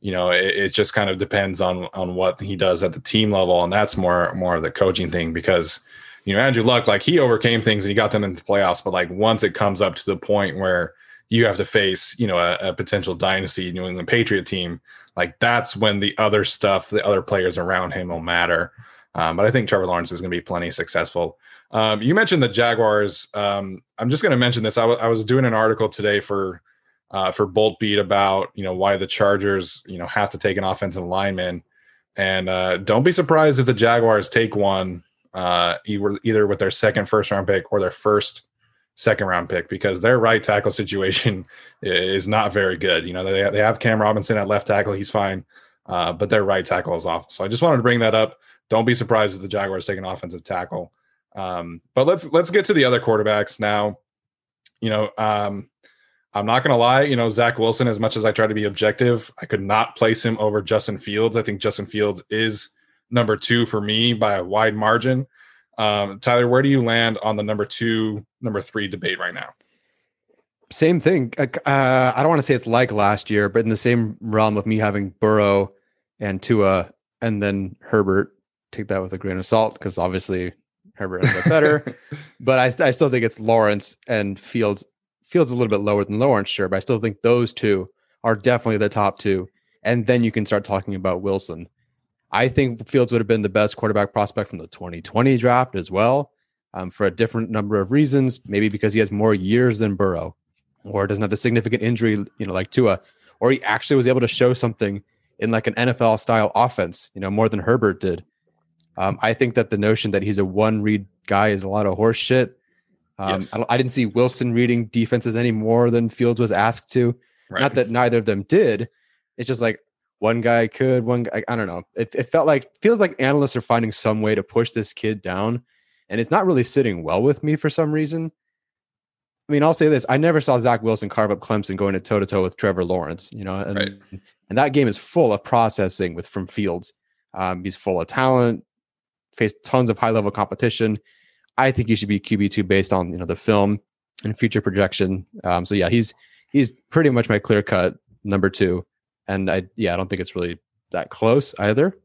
you know it, it, just kind of depends on on what he does at the team level and that's more more of the coaching thing because you know andrew luck like he overcame things and he got them into the playoffs but like once it comes up to the point where you have to face you know a, a potential dynasty new england patriot team like that's when the other stuff the other players around him will matter. Um, but i think trevor lawrence is going to be plenty successful. Um, you mentioned the jaguars. Um, i'm just going to mention this. I, w- I was doing an article today for uh, for Bolt Beat about you know why the Chargers you know have to take an offensive lineman, and uh, don't be surprised if the Jaguars take one uh, either either with their second first round pick or their first second round pick because their right tackle situation is not very good. You know they they have Cam Robinson at left tackle, he's fine, uh, but their right tackle is awful. So I just wanted to bring that up. Don't be surprised if the Jaguars take an offensive tackle. Um, but let's let's get to the other quarterbacks now. You know, um, I'm not going to lie, you know, Zach Wilson, as much as I try to be objective, I could not place him over Justin Fields. I think Justin Fields is number two for me by a wide margin. Um, Tyler, where do you land on the number two, number three debate right now? Same thing. Uh, I don't want to say it's like last year, but in the same realm of me having Burrow and Tua and then Herbert. Take that with a grain of salt because obviously Herbert is better. but I, I still think it's Lawrence and Fields Fields a little bit lower than Lawrence, sure, but I still think those two are definitely the top two. And then you can start talking about Wilson. I think Fields would have been the best quarterback prospect from the 2020 draft as well, um, for a different number of reasons. Maybe because he has more years than Burrow, or doesn't have the significant injury, you know, like Tua, or he actually was able to show something in like an NFL style offense, you know, more than Herbert did. Um, I think that the notion that he's a one read guy is a lot of horse shit. Um, yes. I, I, didn't see Wilson reading defenses any more than Fields was asked to. Right. Not that neither of them did. It's just like one guy could, one guy, I don't know. It, it felt like, feels like analysts are finding some way to push this kid down. And it's not really sitting well with me for some reason. I mean, I'll say this: I never saw Zach Wilson carve up Clemson going to toe to toe with Trevor Lawrence. You know, and, right. and that game is full of processing with from Fields. Um, he's full of talent, faced tons of high level competition. I think he should be QB two based on you know the film and future projection. Um, so yeah, he's he's pretty much my clear cut number two, and I yeah I don't think it's really that close either.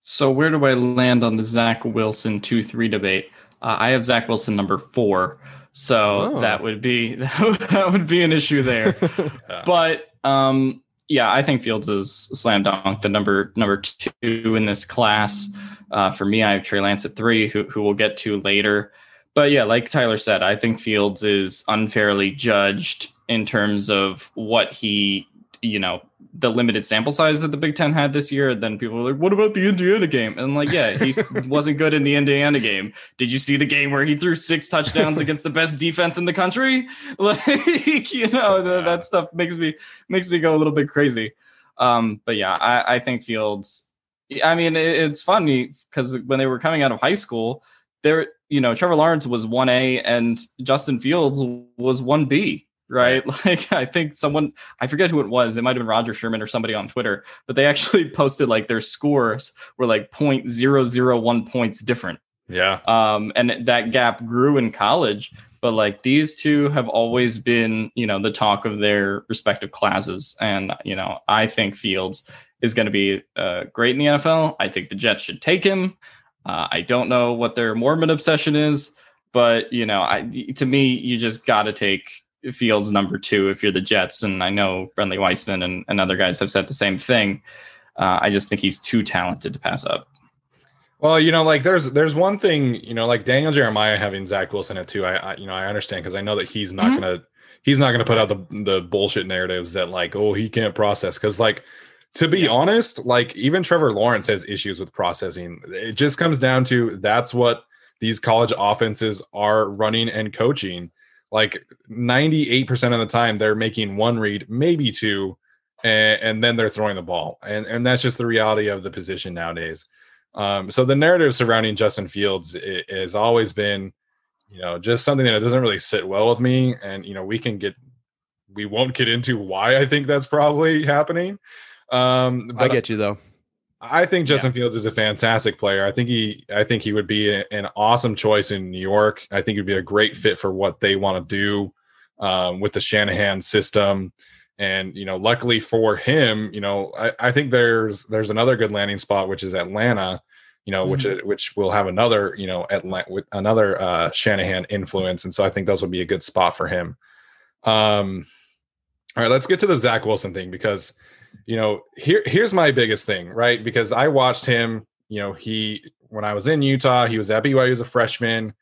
So where do I land on the Zach Wilson two three debate? Uh, I have Zach Wilson number four, so oh. that would be that would be an issue there. yeah. But um, yeah, I think Fields is slam dunk the number number two in this class. Uh, for me, I have Trey Lance at three, who, who we'll get to later. But yeah, like Tyler said, I think Fields is unfairly judged in terms of what he, you know, the limited sample size that the Big Ten had this year. Then people were like, what about the Indiana game? And like, yeah, he wasn't good in the Indiana game. Did you see the game where he threw six touchdowns against the best defense in the country? Like, you know, the, that stuff makes me makes me go a little bit crazy. Um, but yeah, I, I think Fields I mean, it's funny because when they were coming out of high school, there, you know, Trevor Lawrence was 1A and Justin Fields was 1B, right? Like, I think someone, I forget who it was. It might have been Rodger Sherman or somebody on Twitter, but they actually posted like their scores were like 0.001 points different. Yeah. Um, and that gap grew in college, but like these two have always been, you know, the talk of their respective classes. And, you know, I think Fields is going to be uh, great in the NFL. I think the Jets should take him. Uh, I don't know what their Mormon obsession is, but you know, I, to me, you just got to take Fields number two if you're the Jets. And I know Brentley Weissman and, and other guys have said the same thing. Uh, I just think he's too talented to pass up. Well, you know, like there's there's one thing, you know, like Daniel Jeremiah having Zach Wilson at two. I, I you know I understand because I know that he's not mm-hmm. gonna he's not gonna put out the the bullshit narratives that like oh he can't process because like to be honest, like even Trevor Lawrence has issues with processing. It just comes down to that's what these college offenses are running and coaching. Like 98% of the time, they're making one read, maybe two, and, and then they're throwing the ball, and and that's just the reality of the position nowadays. Um, so the narrative surrounding Justin Fields has always been, you know, just something that doesn't really sit well with me, and you know, we can get, we won't get into why I think that's probably happening. Um, I get you though. I think Justin Fields is a fantastic player. I think he I think he would be a- an awesome choice in New York. I think he'd be a great fit for what they want to do um, with the Shanahan system. And you know, luckily for him, you know, I, I think there's there's another good landing spot, which is Atlanta. You know, which which will have another you know Atlanta with another uh, Shanahan influence, and so I think those would be a good spot for him. Um, all right, let's get to the Zach Wilson thing because you know here here's my biggest thing right? Because i watched him you know he when i was in utah he was at byu as a freshman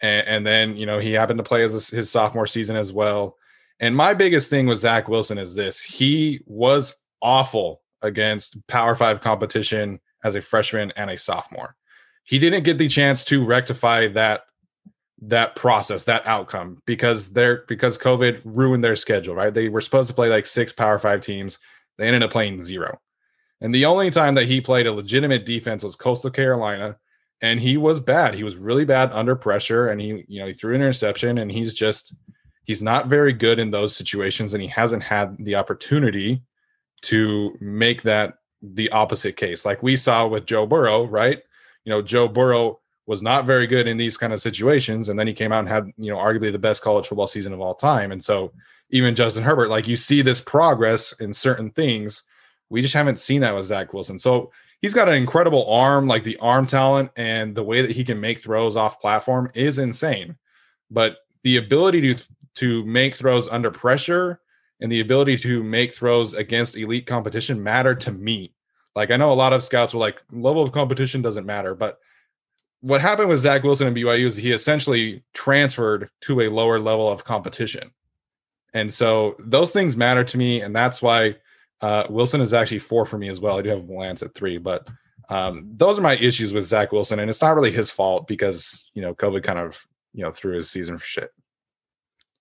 and, and then you know he happened to play as a, his sophomore season as well. And my biggest thing with zach wilson is this he was awful against power five competition as a freshman and a sophomore. He didn't get the chance to rectify that that process that outcome because they're because covid ruined their schedule right? They were supposed to play like six power five teams they ended up playing zero. And the only time that he played a legitimate defense was Coastal Carolina. And he was bad. He was really bad under pressure. And he, you know, he threw an interception and he's just, he's not very good in those situations. And he hasn't had the opportunity to make that the opposite case. Like we saw with Joe Burrow, right? You know, Joe Burrow was not very good in these kind of situations. And then he came out and had, you know, arguably the best college football season of all time. And so, even Justin Herbert, like you see this progress in certain things. We just haven't seen that with Zach Wilson. So he's got an incredible arm, like the arm talent and the way that he can make throws off platform is insane. But the ability to to make throws under pressure and the ability to make throws against elite competition matter to me. Like I know a lot of scouts were like, level of competition doesn't matter, but what happened with Zach Wilson and BYU is he essentially transferred to a lower level of competition. And so those things matter to me. And that's why uh, Wilson is actually four for me as well. I do have Lance at three, but um, those are my issues with Zach Wilson. And it's not really his fault because, you know, COVID kind of, you know, threw his season for shit.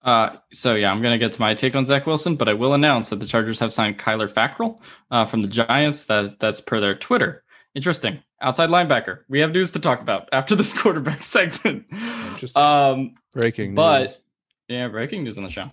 Uh, so yeah, I'm gonna get to my take on Zach Wilson, but I will announce that the Chargers have signed Kyler Fackrell uh, from the Giants. That that's per their Twitter. Interesting. Outside linebacker. We have news to talk about after this quarterback segment. Interesting. Um, Breaking news. but yeah, breaking news on the show.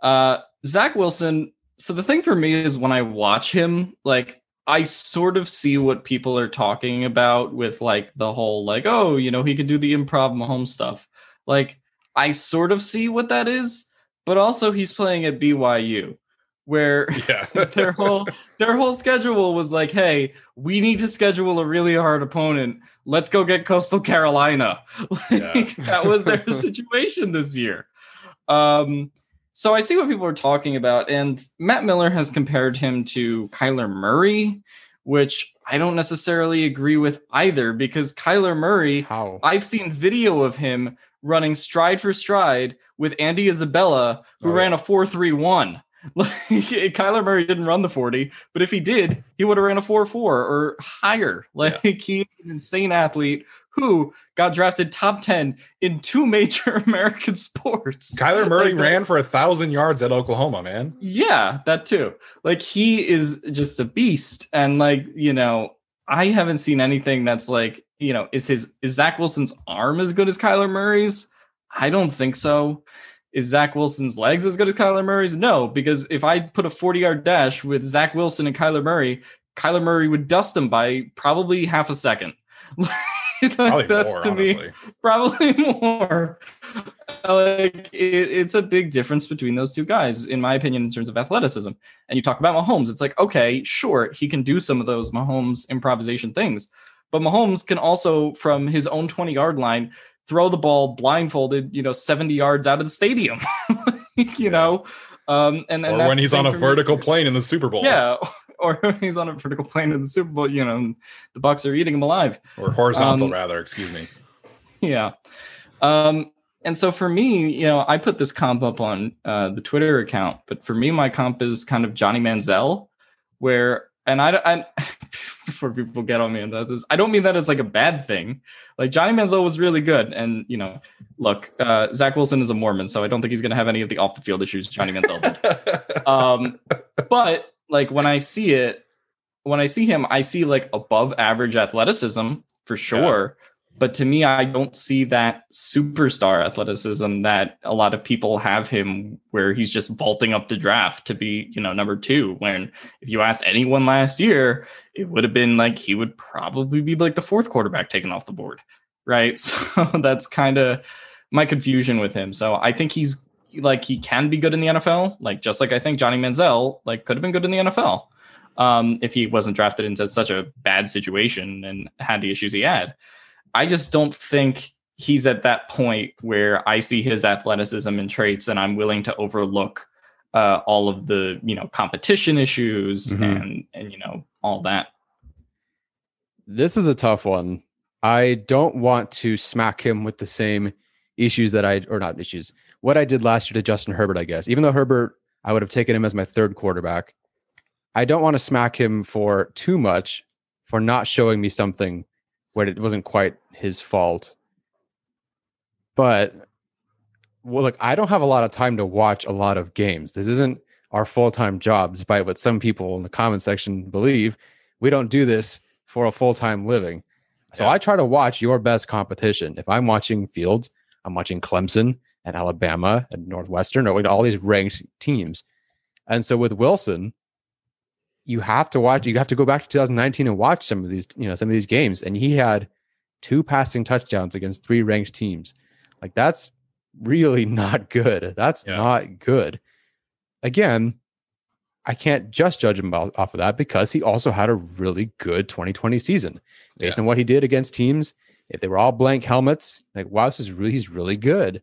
Uh, Zach Wilson. So the thing for me is when I watch him, like I sort of see what people are talking about with like the whole like, oh, you know, he could do the improv Mahomes stuff. Like I sort of see what that is, but also he's playing at BYU, where yeah. their whole their whole schedule was like, hey, we need to schedule a really hard opponent. Let's go get Coastal Carolina. Like, Yeah. that was their situation this year. Um, so I see what people are talking about, and Matt Miller has compared him to Kyler Murray, which I don't necessarily agree with either, because Kyler Murray, how? I've seen video of him running stride for stride with Andy Isabella, who Oh, ran yeah. a 4 3 1. Like Kyler Murray didn't run the 40, but if he did, he would have ran a 4 4 or higher. Like he's an insane athlete who got drafted top 10 in two major American sports. Kyler Murray Like, ran for a thousand yards at Oklahoma, man. yeah, that too. Like he is just a beast, and like you know, I haven't seen anything that's like you know, is his is Zach Wilson's arm as good as Kyler Murray's? I don't think so. Is Zach Wilson's legs as good as Kyler Murray's? No, because if I put a 40 yard dash with Zach Wilson and Kyler Murray, Kyler Murray would dust him by probably half a second. Probably that's more, to me probably more. Like it, it's a big difference between those two guys, in my opinion, in terms of athleticism. And you talk about Mahomes, it's like okay, sure, he can do some of those Mahomes improvisation things, but Mahomes can also, from his own twenty yard line, throw the ball blindfolded, you know, seventy yards out of the stadium. you Yeah. know, um, and, and or that's when he's on a for me. vertical plane in the Super Bowl. Yeah, or when he's on a vertical plane in the Super Bowl, you know, the Bucs are eating him alive. Or horizontal, Um, rather, excuse me. yeah um and so for me you know i put this comp up on uh the twitter account but for me my comp is kind of johnny manziel where and i, I before people get on me about this i don't mean that as like a bad thing like johnny manziel was really good and you know look uh zach wilson is a mormon so i don't think he's going to have any of the off the field issues johnny manziel did um, but like when I see it, when I see him, I see like above average athleticism for sure. But to me, I don't see that superstar athleticism that a lot of people have him, where he's just vaulting up the draft to be, you know, number two. When if you asked anyone last year, it would have been like he would probably be like the fourth quarterback taken off the board, right? So that's kind of my confusion with him. So I think he's like he can be good in the NFL, like just like I think Johnny Manziel like could have been good in the NFL um, if he wasn't drafted into such a bad situation and had the issues he had. I just don't think he's at that point where I see his athleticism and traits and I'm willing to overlook uh, all of the you know competition issues Mhm. and and you know all that. This is a tough one. I don't want to smack him with the same issues that I or not issues. What I did last year to Justin Herbert, I guess. Even though Herbert, I would have taken him as my third quarterback. I don't want to smack him for too much for not showing me something where it wasn't quite his fault. But well, look, I don't have a lot of time to watch a lot of games. This isn't our full-time job, despite what some people in the comment section believe. We don't do this for a full-time living. So Yeah. I try to watch your best competition. If I'm watching Fields, I'm watching Clemson and Alabama and Northwestern or all these ranked teams. And so with Wilson, you have to watch, you have to go back to 2019 and watch some of these, you know, some of these games. And he had two passing touchdowns against three ranked teams. Like that's really not good. That's Yeah. not good. Again, I can't just judge him off of that because he also had a really good 2020 season based on what he did against teams. If they were all blank helmets, like wow, this is really he's really good.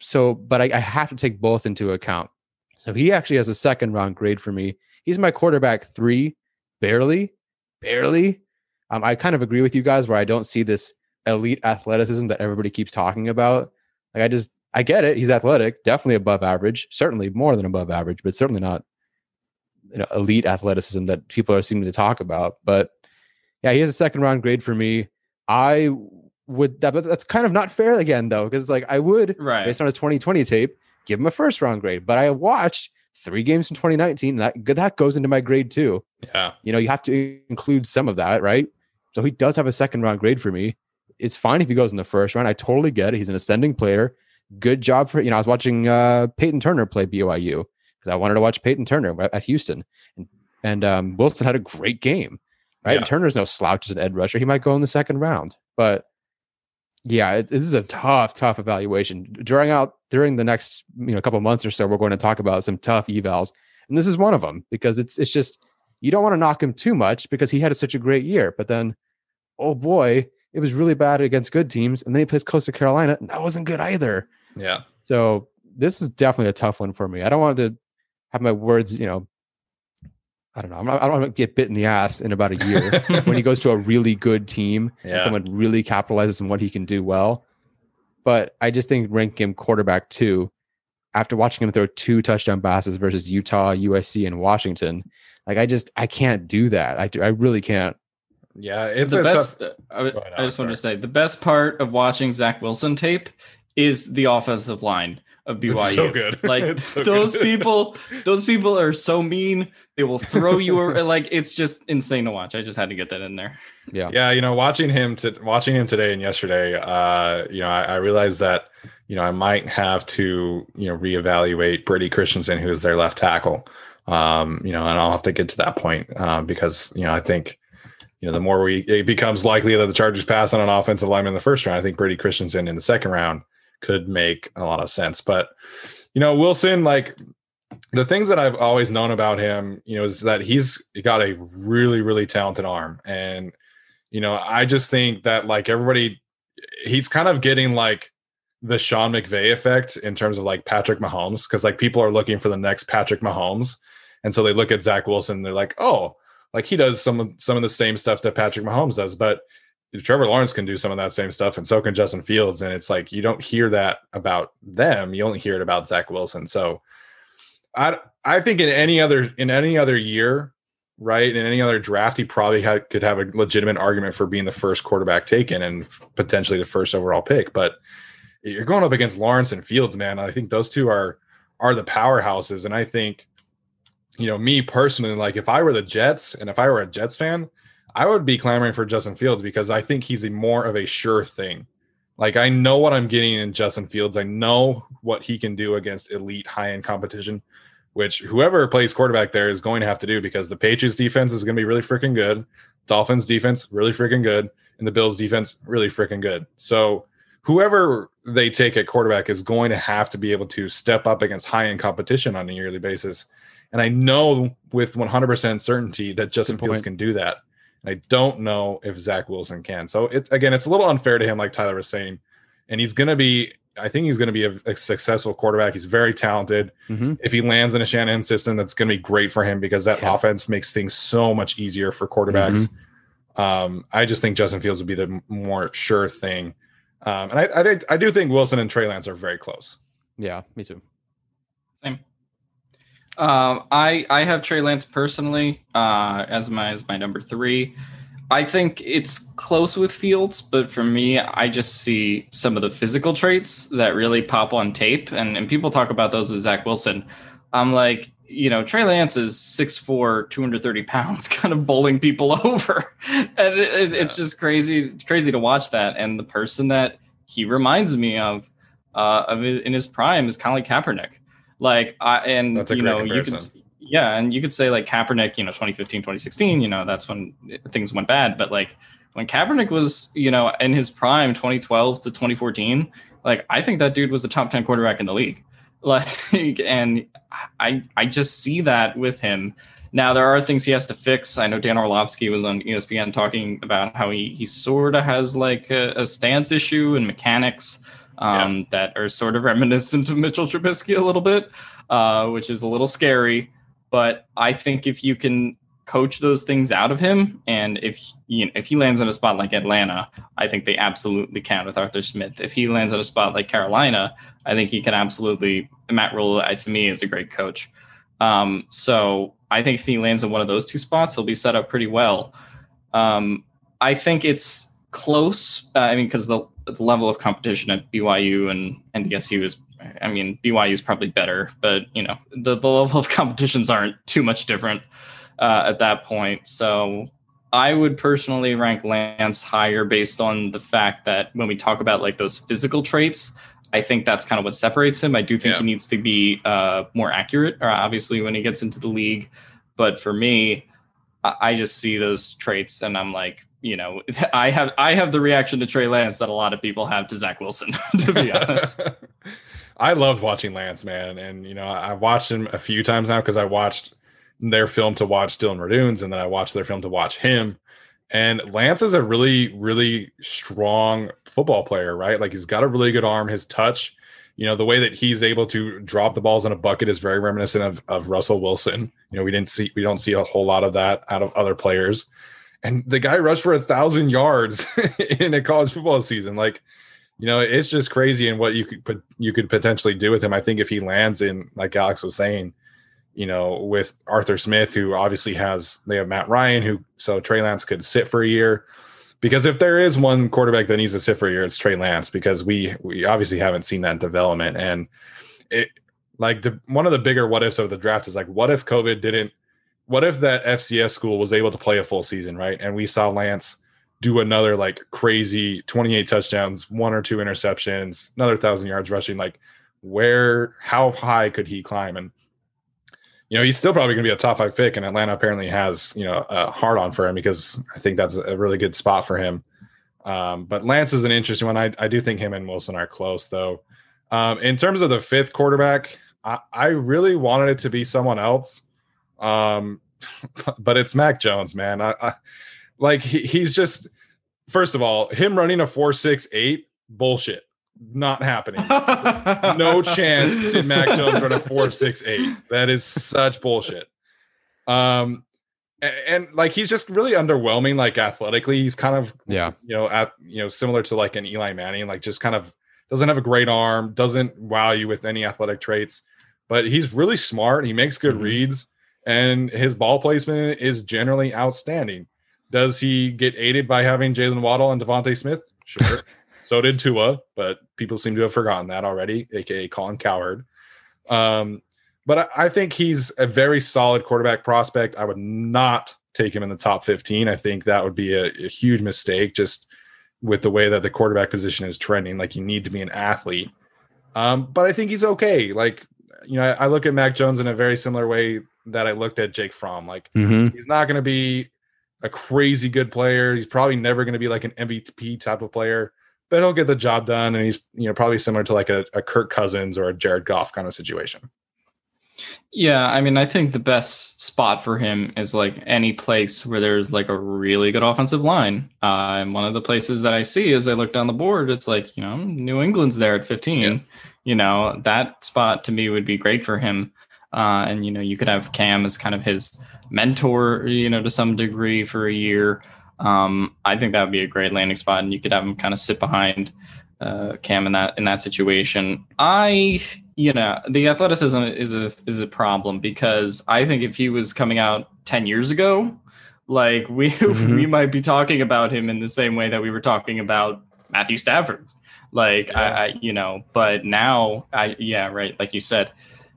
So, but I, I have to take both into account. So he actually has a second round grade for me. He's my quarterback three, barely, barely. Um, I kind of agree with you guys where I don't see this elite athleticism that everybody keeps talking about. Like I just I get it. He's athletic, definitely above average, certainly more than above average, but certainly not you know, elite athleticism that people are seeming to talk about. But yeah, he has a second round grade for me. I would that, but that's kind of not fair again though, because it's like I would Right. based on his 2020 tape give him a first round grade. But I watched three games from 2019. And that that goes into my grade too. Yeah. You know, you have to include some of that, right? So he does have a second round grade for me. It's fine if he goes in the first round. I totally get it. He's an ascending player. Good job for you know. I was watching uh, Payton Turner play BYU because I wanted to watch Payton Turner at at Houston, and, and um, Wilson had a great game. Right, Yeah. Turner's no slouch as an edge rusher. He might go in the second round, but yeah, it, this is a tough, tough evaluation. During out during the next you know couple months or so, we're going to talk about some tough evals, and this is one of them because it's it's just you don't want to knock him too much because he had such a great year, but then oh boy, it was really bad against good teams, and then he plays Coastal Carolina, and that wasn't good either. Yeah. So this is definitely a tough one for me. I don't want to have my words, you know, I don't know. I'm not, I don't want to get bit in the ass in about a year when he goes to a really good team and someone really capitalizes on what he can do well. But I just think ranking him quarterback two after watching him throw two touchdown passes versus Utah, USC, and Washington. Like I just I can't do that. I do, I really can't. Yeah. It's the a best. tough. Uh, I, would- I just Alex, wanted to say the best part of watching Zach Wilson tape is the offensive line of BYU. It's so good. Like It's so those good. people, those people are so mean. They will throw you. ar- like it's just insane to watch. I just had to get that in there. Yeah. Yeah, you know, watching him to watching him today and yesterday, uh, you know, I, I realized that, you know, I might have to, you know, reevaluate Brady Christensen, who is their left tackle. Um, you know, and I'll have to get to that point uh, because, you know, I think, you know, the more we it becomes likely that the Chargers pass on an offensive lineman in the first round, I think Brady Christensen in the second round could make a lot of sense. But, you know, Wilson, like the things that I've always known about him, you know, is that he's got a really, really talented arm. And, you know, I just think that like everybody, he's kind of getting like the Sean McVay effect in terms of like Patrick Mahomes, because like people are looking for the next Patrick Mahomes. And so they look at Zach Wilson, they're like, oh, like he does some of some of the same stuff that Patrick Mahomes does, but Trevor Lawrence can do some of that same stuff, and so can Justin Fields. And it's like you don't hear that about them; you only hear it about Zach Wilson. So, I I think in any other in any other year, right, in any other draft, he probably had, could have a legitimate argument for being the first quarterback taken and potentially the first overall pick. But you're going up against Lawrence and Fields, man. I think those two are are the powerhouses, and I think you know, me personally, like if I were the Jets and if I were a Jets fan, I would be clamoring for Justin Fields because I think he's a more of a sure thing. Like I know what I'm getting in Justin Fields. I know what he can do against elite high end competition, which whoever plays quarterback there is going to have to do because the Patriots defense is going to be really freaking good. Dolphins defense really freaking good, and the Bills defense really freaking good. So whoever they take at quarterback is going to have to be able to step up against high end competition on a yearly basis. And I know with 100% certainty that Justin Fields can do that. And I don't know if Zach Wilson can. So it again, it's a little unfair to him, like Tyler was saying. And he's going to be, I think he's going to be a, a, successful quarterback. He's very talented. Mm-hmm. If he lands in a Shanahan system, that's going to be great for him because that yeah. offense makes things so much easier for quarterbacks. Mm-hmm. Um, I just think Justin Fields would be the more sure thing. Um, and I, I, I do think Wilson and Trey Lance are very close. Yeah, me too. Same. Um, I I have Trey Lance personally uh, as my as my number three. I think it's close with Fields, but for me, I just see some of the physical traits that really pop on tape, and and people talk about those with Zach Wilson. I'm like, you know, Trey Lance is 6'4", 230 pounds, kind of bowling people over, and it, yeah. it's just crazy. It's crazy to watch that. And the person that he reminds me of, uh, of in his prime is like Kaepernick. Like I and you know comparison. you could yeah, and you could say like Kaepernick, you know, 2015, 2016, you know, that's when things went bad. But like when Kaepernick was, you know, in his prime, 2012 to 2014, like I think that dude was the top 10 quarterback in the league. Like, and I I just see that with him. Now there are things he has to fix. I know Dan Orlovsky was on ESPN talking about how he he sort of has like a, a stance issue and mechanics um, yeah. that are sort of reminiscent of Mitchell Trubisky a little bit, uh, which is a little scary. But I think if you can coach those things out of him, and if you know, if he lands in a spot like Atlanta, I think they absolutely can with Arthur Smith. If he lands in a spot like Carolina, I think he can absolutely. Matt Rhule, uh, to me, is a great coach. Um, so I think if he lands in one of those two spots, he'll be set up pretty well. Um, I think it's close. Uh, I mean, because the the level of competition at BYU and NDSU is, I mean, BYU is probably better, but you know, the, the level of competitions aren't too much different uh, at that point. So I would personally rank Lance higher based on the fact that when we talk about like those physical traits, I think that's kind of what separates him. I do think yeah. he needs to be uh, more accurate, or obviously when he gets into the league. But for me, I just see those traits and I'm like, you know, I have I have the reaction to Trey Lance that a lot of people have to Zach Wilson, to be honest. I loved watching Lance, man, and you know, I watched him a few times now because I watched their film to watch Dillon Radunz, and then I watched their film to watch him. And Lance is a really, really strong football player, right? Like he's got a really good arm. His touch, you know, the way that he's able to drop the balls in a bucket is very reminiscent of, of Russell Wilson. You know, we didn't see, we don't see a whole lot of that out of other players and the guy rushed for a thousand yards in a college football season. Like, you know, it's just crazy and what you could put you could potentially do with him. I think if he lands in, like Alex was saying, you know, with Arthur Smith, who obviously has they have Matt Ryan, who so Trey Lance could sit for a year. Because if there is one quarterback that needs to sit for a year, it's Trey Lance, because we we obviously haven't seen that development. And it like the one of the bigger what ifs of the draft is like, what if COVID didn't what if that FCS school was able to play a full season, right? And we saw Lance do another like crazy 28 touchdowns, one or two interceptions, another thousand yards rushing. Like, where, how high could he climb? And, you know, he's still probably going to be a top five pick. And Atlanta apparently has, you know, a hard on for him because I think that's a really good spot for him. Um, but Lance is an interesting one. I, I do think him and Wilson are close, though. Um, in terms of the fifth quarterback, I, I really wanted it to be someone else. Um, but it's Mac Jones, man. I, I like he, he's just first of all, him running a four six eight bullshit. Not happening. no chance did Mac Jones run a four six eight. That is such bullshit. Um, and, and, like he's just really underwhelming. Like athletically, he's kind of yeah, you know, at you know, similar to like an Eli Manning. Like just kind of doesn't have a great arm, doesn't wow you with any athletic traits. But he's really smart. He makes good mm-hmm. reads and his ball placement is generally outstanding. Does he get aided by having Jaylen Waddle and DeVonta Smith? Sure. so did Tua, but people seem to have forgotten that already, aka Colin Cowherd. Um, but I, I think he's a very solid quarterback prospect. I would not take him in the top 15. I think that would be a, a huge mistake just with the way that the quarterback position is trending. Like you need to be an athlete. Um, but I think he's okay. Like, you know, I, I, look at Mac Jones in a very similar way that I looked at Jake Fromm. Like Mm-hmm. he's not going to be a crazy good player. He's probably never going to be like an MVP type of player, but he'll get the job done. And he's, you know, probably similar to like a, a Kirk Cousins or a Jared Goff kind of situation. Yeah, I mean, I think the best spot for him is like any place where there's like a really good offensive line. Uh, and one of the places that I see as I look down the board, it's like, you know, New England's there at 15. Yeah. You know, that spot to me would be great for him. Uh, and, you know, you could have Cam as kind of his mentor, you know, to some degree for a year. Um, I think that would be a great landing spot, and you could have him kind of sit behind uh, Cam in that in that situation. I, you know, the athleticism is a is a problem because I think if he was coming out ten years ago, like we Mhm. we might be talking about him in the same way that we were talking about Matthew Stafford. Like I, I, you know, but now I, yeah, right, like you said.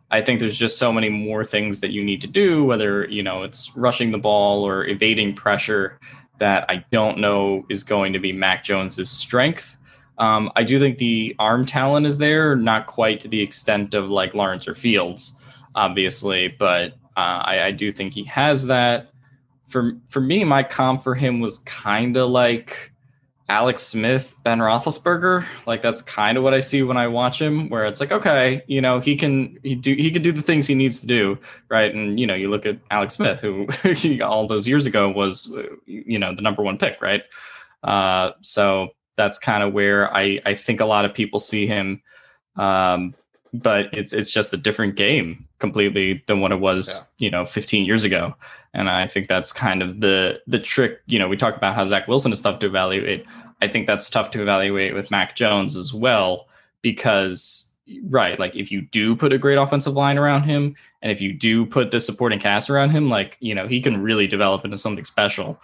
I think there's just so many more things that you need to do, whether you know it's rushing the ball or evading pressure, that I don't know is going to be Mac Jones's strength. Um, I do think the arm talent is there, not quite to the extent of like Lawrence or Fields, obviously, but uh, I, I do think he has that. For for me, my comp for him was kind of like Alex Smith, Ben Roethlisberger. Like that's kind of what I see when I watch him, where it's like, okay, you know, he can he do he can do the things he needs to do, right? And you know, you look at Alex Smith, who he, all those years ago was, you know, the number one pick, right? Uh, so that's kind of where I I think a lot of people see him. Um, but it's it's just a different game completely than what it was, you know, 15 years ago. And I think that's kind of the the trick. You know, we talk about how Zach Wilson is tough to evaluate. I think that's tough to evaluate with Mac Jones as well, because right, like if you do put a great offensive line around him, and if you do put the supporting cast around him, like you know, he can really develop into something special.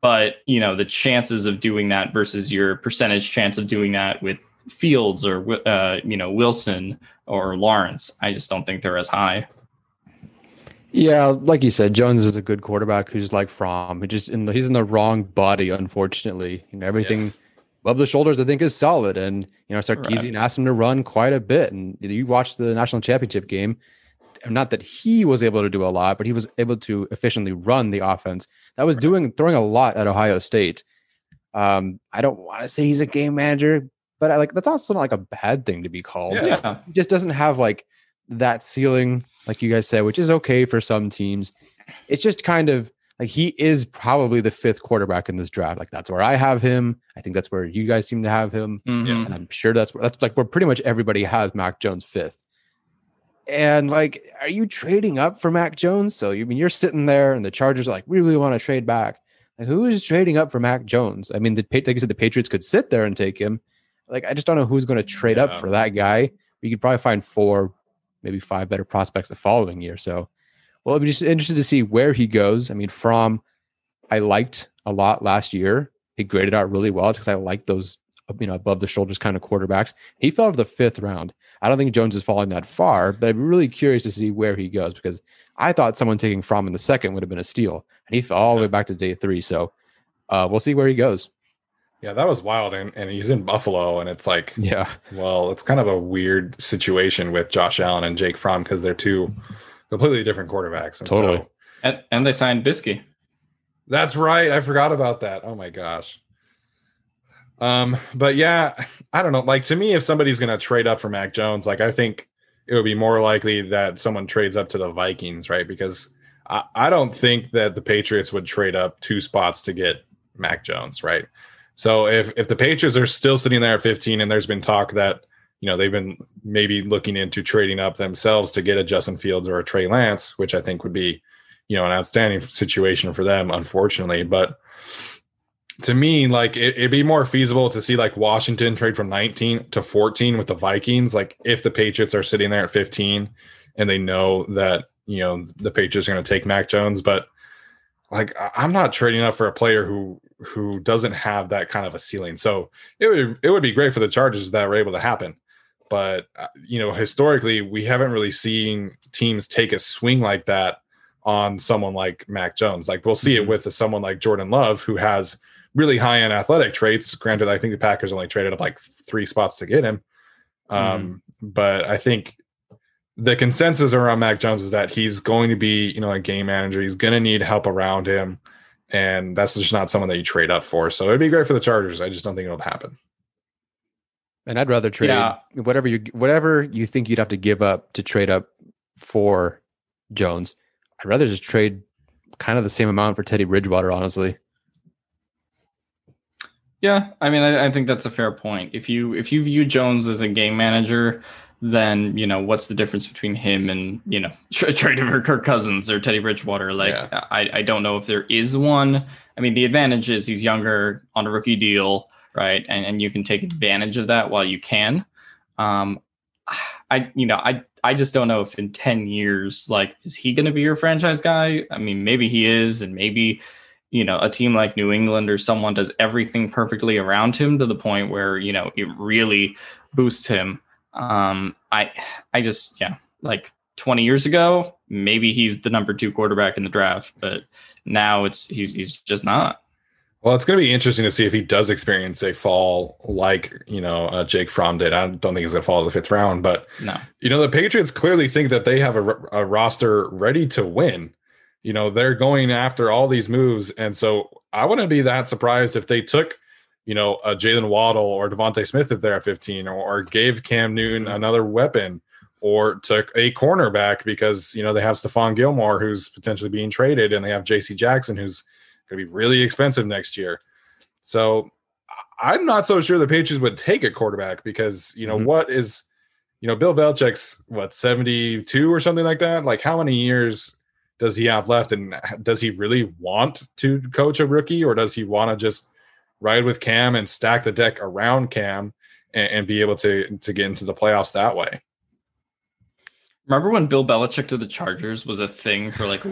But you know, the chances of doing that versus your percentage chance of doing that with Fields or uh, you know Wilson or Lawrence, I just don't think they're as high. Yeah, like you said, Jones is a good quarterback who's like Fromm. He just in the, he's in the wrong body, unfortunately. You know, everything above the shoulders, I think, is solid. And you know, Sarkisian asked him to run quite a bit. And you watched the national championship game. Not that he was able to do a lot, but he was able to efficiently run the offense. That was doing throwing a lot at Ohio State. Um, I don't want to say he's a game manager, but I like that's also not like a bad thing to be called. Yeah. Yeah, He just doesn't have like that ceiling, like you guys said, which is okay for some teams. It's just kind of like he is probably the fifth quarterback in this draft. Like that's where I have him. I think that's where you guys seem to have him. Mhm. And I'm sure that's where, that's like where pretty much everybody has Mac Jones fifth. And like, are you trading up for Mac Jones? So you I mean you're sitting there, and the Chargers are like, we really want to trade back. Like, who is trading up for Mac Jones? I mean, the Pa- like you said, the Patriots could sit there and take him. Like, I just don't know who's going to trade up for that guy. You could probably find four, maybe five better prospects the following year. So, well, I'd be just interested to see where he goes. I mean, Fromm I liked a lot last year. He graded out really well because I like those, you know, above the shoulders kind of quarterbacks. He fell to the fifth round. I don't think Jones is falling that far, but I'm really curious to see where he goes because I thought someone taking Fromm in the second would have been a steal, and he fell all the way back to day three. So uh, we'll see where he goes. Yeah, that was wild. And, and he's in Buffalo. And it's like, Yeah, well, it's kind of a weird situation with Josh Allen and Jake Fromm because they're two completely different quarterbacks. And so- Totally. and, and they signed Bisky. That's right. I forgot about that. Oh my gosh. Um, but yeah, I don't know. Like to me, if somebody's gonna trade up for Mac Jones, like I think it would be more likely that someone trades up to the Vikings, right? Because I, I don't think that the Patriots would trade up two spots to get Mac Jones, right? So if if the Patriots are still sitting there at 15 and there's been talk that you know they've been maybe looking into trading up themselves to get a Justin Fields or a Trey Lance, which I think would be you know an outstanding situation for them, unfortunately. But to me, like it, it'd be more feasible to see like Washington trade from 19 to 14 with the Vikings. Like if the Patriots are sitting there at 15 and they know that you know the Patriots are going to take Mac Jones, but like I'm not trading up for a player who who doesn't have that kind of a ceiling. So it would it would be great for the Chargers if that were able to happen. but uh, you know, historically, we haven't really seen teams take a swing like that on someone like Mac Jones. Like we'll see it Mhm. with someone like Jordan Love, who has really high end athletic traits. Granted, I think the Packers only traded up like three spots to get him. Um, but I think the consensus around Mac Jones is that he's going to be, you know, a game manager. He's going to need help around him, and that's just not someone that you trade up for. So it'd be great for the Chargers. I just don't think it'll happen. And I'd rather trade Yeah. whatever you whatever you think you'd have to give up to trade up for Jones. I'd rather just trade kind of the same amount for Teddy Bridgewater, honestly. Yeah, I mean, I, I think that's a fair point. If you if you view Jones as a game manager, then you know what's the difference between him and you know tra- trading for Kirk Cousins or Teddy Bridgewater? Like, Yeah. I I don't know if there is one. I mean, the advantage is he's younger on a rookie deal, right? And and you can take advantage of that while you can. Um, I you know I I just don't know if in ten years, like, is he going to be your franchise guy? I mean, maybe he is, and maybe you know, a team like New England or someone does everything perfectly around him to the point where, you know, it really boosts him. Um, I, I just, yeah, like 20 years ago, maybe he's the number two quarterback in the draft, but now it's, he's, he's just not. Well, it's going to be interesting to see if he does experience a fall like you know uh, Jake Fromm did. I don't think he's going to fall to the fifth round, but No. you know the Patriots clearly think that they have a roster ready to win. You know they're going after all these moves, and so I wouldn't be that surprised if they took you know a Jalen Waddle or DeVonta Smith if they're at 15, or, or gave Cam Newton another weapon, or took a cornerback because you know they have Stephon Gilmore who's potentially being traded, and they have J.C. Jackson who's going to be really expensive next year. So I'm not so sure the Patriots would take a quarterback because you know Mhm. what is, you know, Bill Belichick's what 72 or something like that. Like how many years does he have left, and does he really want to coach a rookie, or does he want to just ride with Cam and stack the deck around Cam and, and be able to to get into the playoffs that way? Remember when Bill Belichick to the Chargers was a thing for like a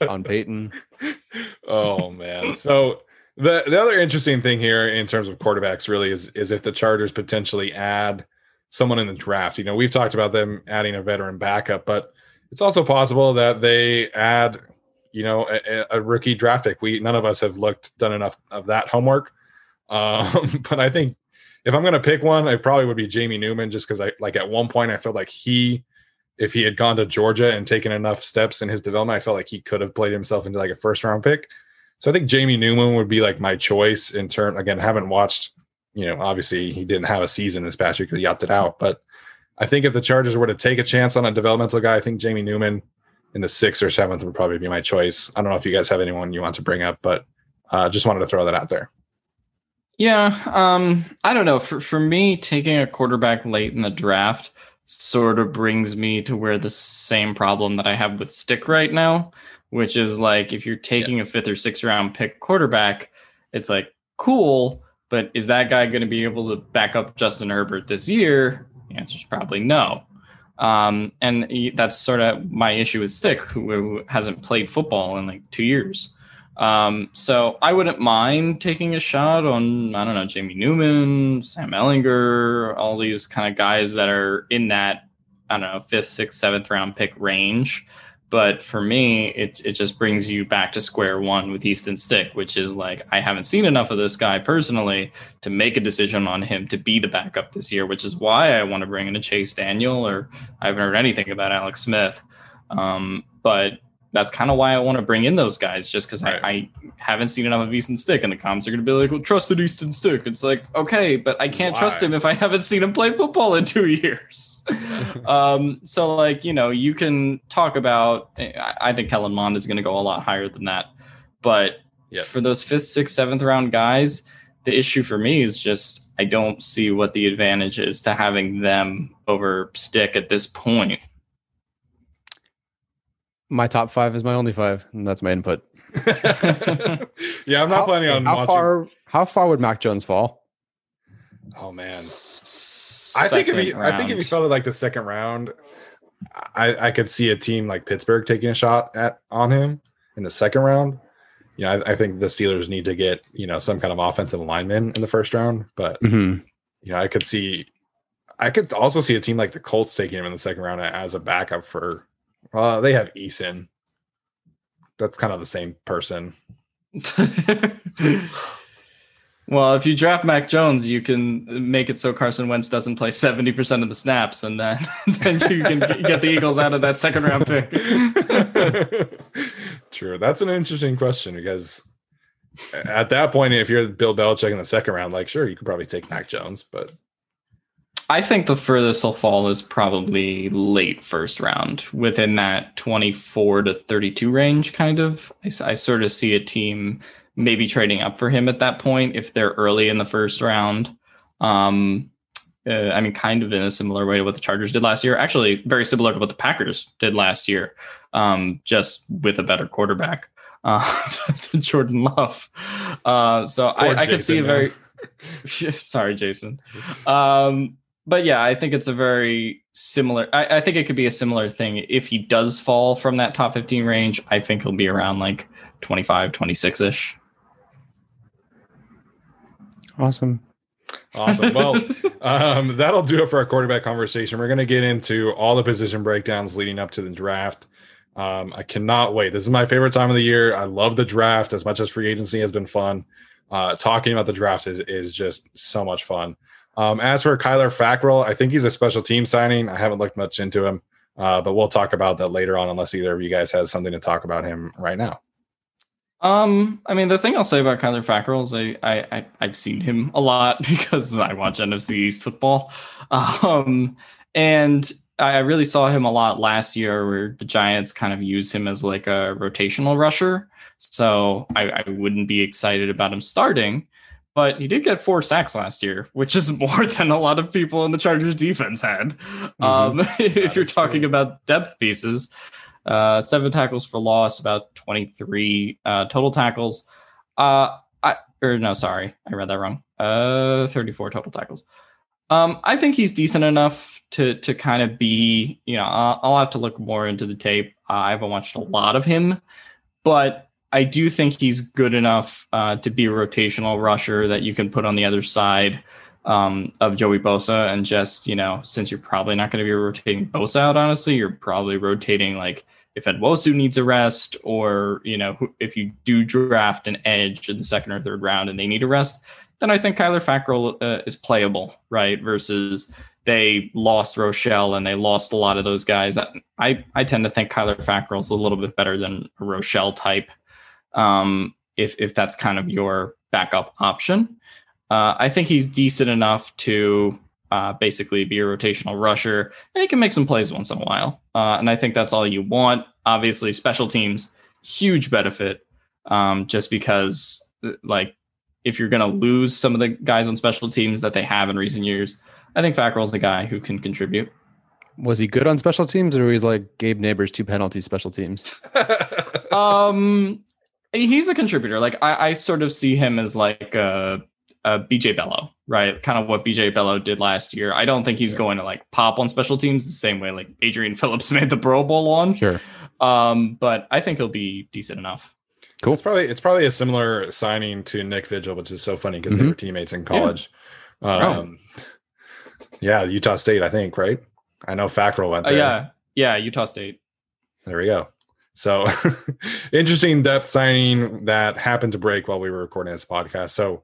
week? On Peyton. oh man. So the the other interesting thing here in terms of quarterbacks really is is if the Chargers potentially add someone in the draft. You know, we've talked about them adding a veteran backup, but it's also possible that they add, you know, a, a rookie draft pick. We none of us have looked done enough of that homework. Um, but I think if I'm going to pick one, I probably would be Jamie Newman, just because I like at one point I felt like he, if he had gone to Georgia and taken enough steps in his development, I felt like he could have played himself into like a first round pick. So I think Jamie Newman would be like my choice in turn. Again, haven't watched, you know, obviously he didn't have a season this past year because he opted out. But I think if the Chargers were to take a chance on a developmental guy, I think Jamie Newman in the sixth or seventh would probably be my choice. I don't know if you guys have anyone you want to bring up, but uh, just wanted to throw that out there. Yeah, um, I don't know. For for me, taking a quarterback late in the draft sort of brings me to where the same problem that I have with Stick right now, which is like if you're taking a fifth or sixth round pick quarterback, it's like cool, but is that guy going to be able to back up Justin Herbert this year? The answer is probably no. Um, and that's sort of my issue with Stick, who, hasn't played football in like two years. Um, so I wouldn't mind taking a shot on, I don't know, Jamie Newman, Sam Ehlinger, all these kind of guys that are in that, I don't know, fifth, sixth, seventh round pick range. But for me, it, it just brings you back to square one with Easton Stick, which is like, I haven't seen enough of this guy personally to make a decision on him to be the backup this year, which is why I want to bring in a Chase Daniel, or I haven't heard anything about Alex Smith. Um, but that's kind of why I want to bring in those guys, just because Right. I, I haven't seen enough of Easton Stick, and the comments are going to be like, "Well, trusted Easton Stick." It's like, okay, but I can't trust him if I haven't seen him play football in two years. um, so, like, you know, you can talk about. I, I think Kellen Mond is going to go a lot higher than that, but Yes. for those fifth, sixth, seventh round guys, the issue for me is just I don't see what the advantage is to having them over Stick at this point. My top five is my only five, and that's my input. yeah, I'm not How- planning on how watching- far how far would Mac Jones fall? Oh man. I think if he, Second I think if he fell at like the second round, I, I could see a team like Pittsburgh taking a shot at on him in the second round. Yeah, I, I think the Steelers need to get you know some kind of offensive lineman in the first round, but Mm-hmm. you know, I could see, I could also see a team like the Colts taking him in the second round as a backup for. Uh, they have Eason. That's kind of the same person. well, if you draft Mac Jones, you can make it so Carson Wentz doesn't play seventy percent of the snaps, and then then you can get the Eagles out of that second round pick. True. That's an interesting question because at that point, if you're Bill Belichick in the second round, like sure, you could probably take Mac Jones, but I think the furthest he'll fall is probably late first round, within that 24 to 32 range, kind of. I, I, sort of see a team maybe trading up for him at that point if they're early in the first round. Um, uh, I mean, kind of in a similar way to what the Chargers did last year. Actually, very similar to what the Packers did last year, um, just with a better quarterback uh, Jordan Love. Uh, so I, I, could see a very sorry, Jason. Um, but yeah, I think it's a very similar. I, I, think it could be a similar thing. If he does fall from that top 15 range, I think he'll be around like 25, 26 ish. Awesome. Awesome. Well, um, that'll do it for our quarterback conversation. We're going to get into all the position breakdowns leading up to the draft. Um, I cannot wait. This is my favorite time of the year. I love the draft as much as free agency has been fun. Uh, talking about the draft is, is just so much fun. Um, as for Kyler Fackrell, I think he's a special team signing. I haven't looked much into him, uh, but we'll talk about that later on, unless either of you guys has something to talk about him right now. Um, I mean, the thing I'll say about Kyler Fackrell is I, I, I have seen him a lot because I watch NFC East football, um, and I really saw him a lot last year where the Giants kind of use him as like a rotational rusher. So I, I, wouldn't be excited about him starting, but he did get four sacks last year, which is more than a lot of people in the Chargers defense had. Mm-hmm. Um, if you're talking true. about depth pieces, uh, seven tackles for loss, about 23 uh, total tackles. Uh, I, or no, sorry, I read that wrong. Uh, 34 total tackles. Um, I think he's decent enough to to kind of be, you know, I'll, I'll have to look more into the tape. I haven't watched a lot of him, but I do think he's good enough uh, to be a rotational rusher that you can put on the other side um, of Joey Bosa and just, you know, since you're probably not going to be rotating Bosa out, honestly, you're probably rotating like if Nwosu needs a rest or, you know, if you do draft an edge in the second or third round and they need a rest, then I think Kyler Fackrell uh, is playable, right? Versus they lost Rochell and they lost a lot of those guys. I I tend to think Kyler Fackrell is a little bit better than a Rochell type, um, if if that's kind of your backup option. Uh, I think he's decent enough to uh, basically be a rotational rusher, and he can make some plays once in a while. Uh, and I think that's all you want. Obviously, special teams huge benefit, um, just because like if you're going to lose some of the guys on special teams that they have in recent years, I think Fackrell's the guy who can contribute. Was he good on special teams, or was he like Gabe Nabers two penalties special teams? um, he's a contributor. Like I, I sort of see him as like a, a BJ Bello, right? Kind of what BJ Bello did last year. I don't think he's yeah. going to like pop on special teams the same way like Adrian Phillips made the Pro Bowl on. Sure. Um, but I think he'll be decent enough. Cool. It's probably it's probably a similar signing to Nick Vigil, which is so funny because mm-hmm. they were teammates in college. Yeah. Um, oh. yeah, Utah State, I think, right? I know Fackrell went uh, there. Uh, yeah, yeah, Utah State. There we go. So interesting depth signing that happened to break while we were recording this podcast. So,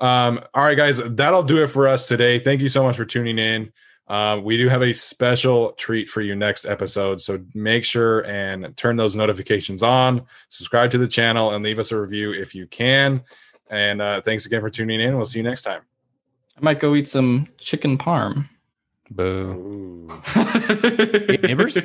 um, all right, guys, that'll do it for us today. Thank you so much for tuning in. Uh, we do have a special treat for you next episode. So make sure and turn those notifications on, subscribe to the channel, and leave us a review if you can. And uh, thanks again for tuning in. We'll see you next time. I might go eat some chicken parm. Boo. Nabers?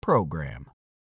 PROGRAM.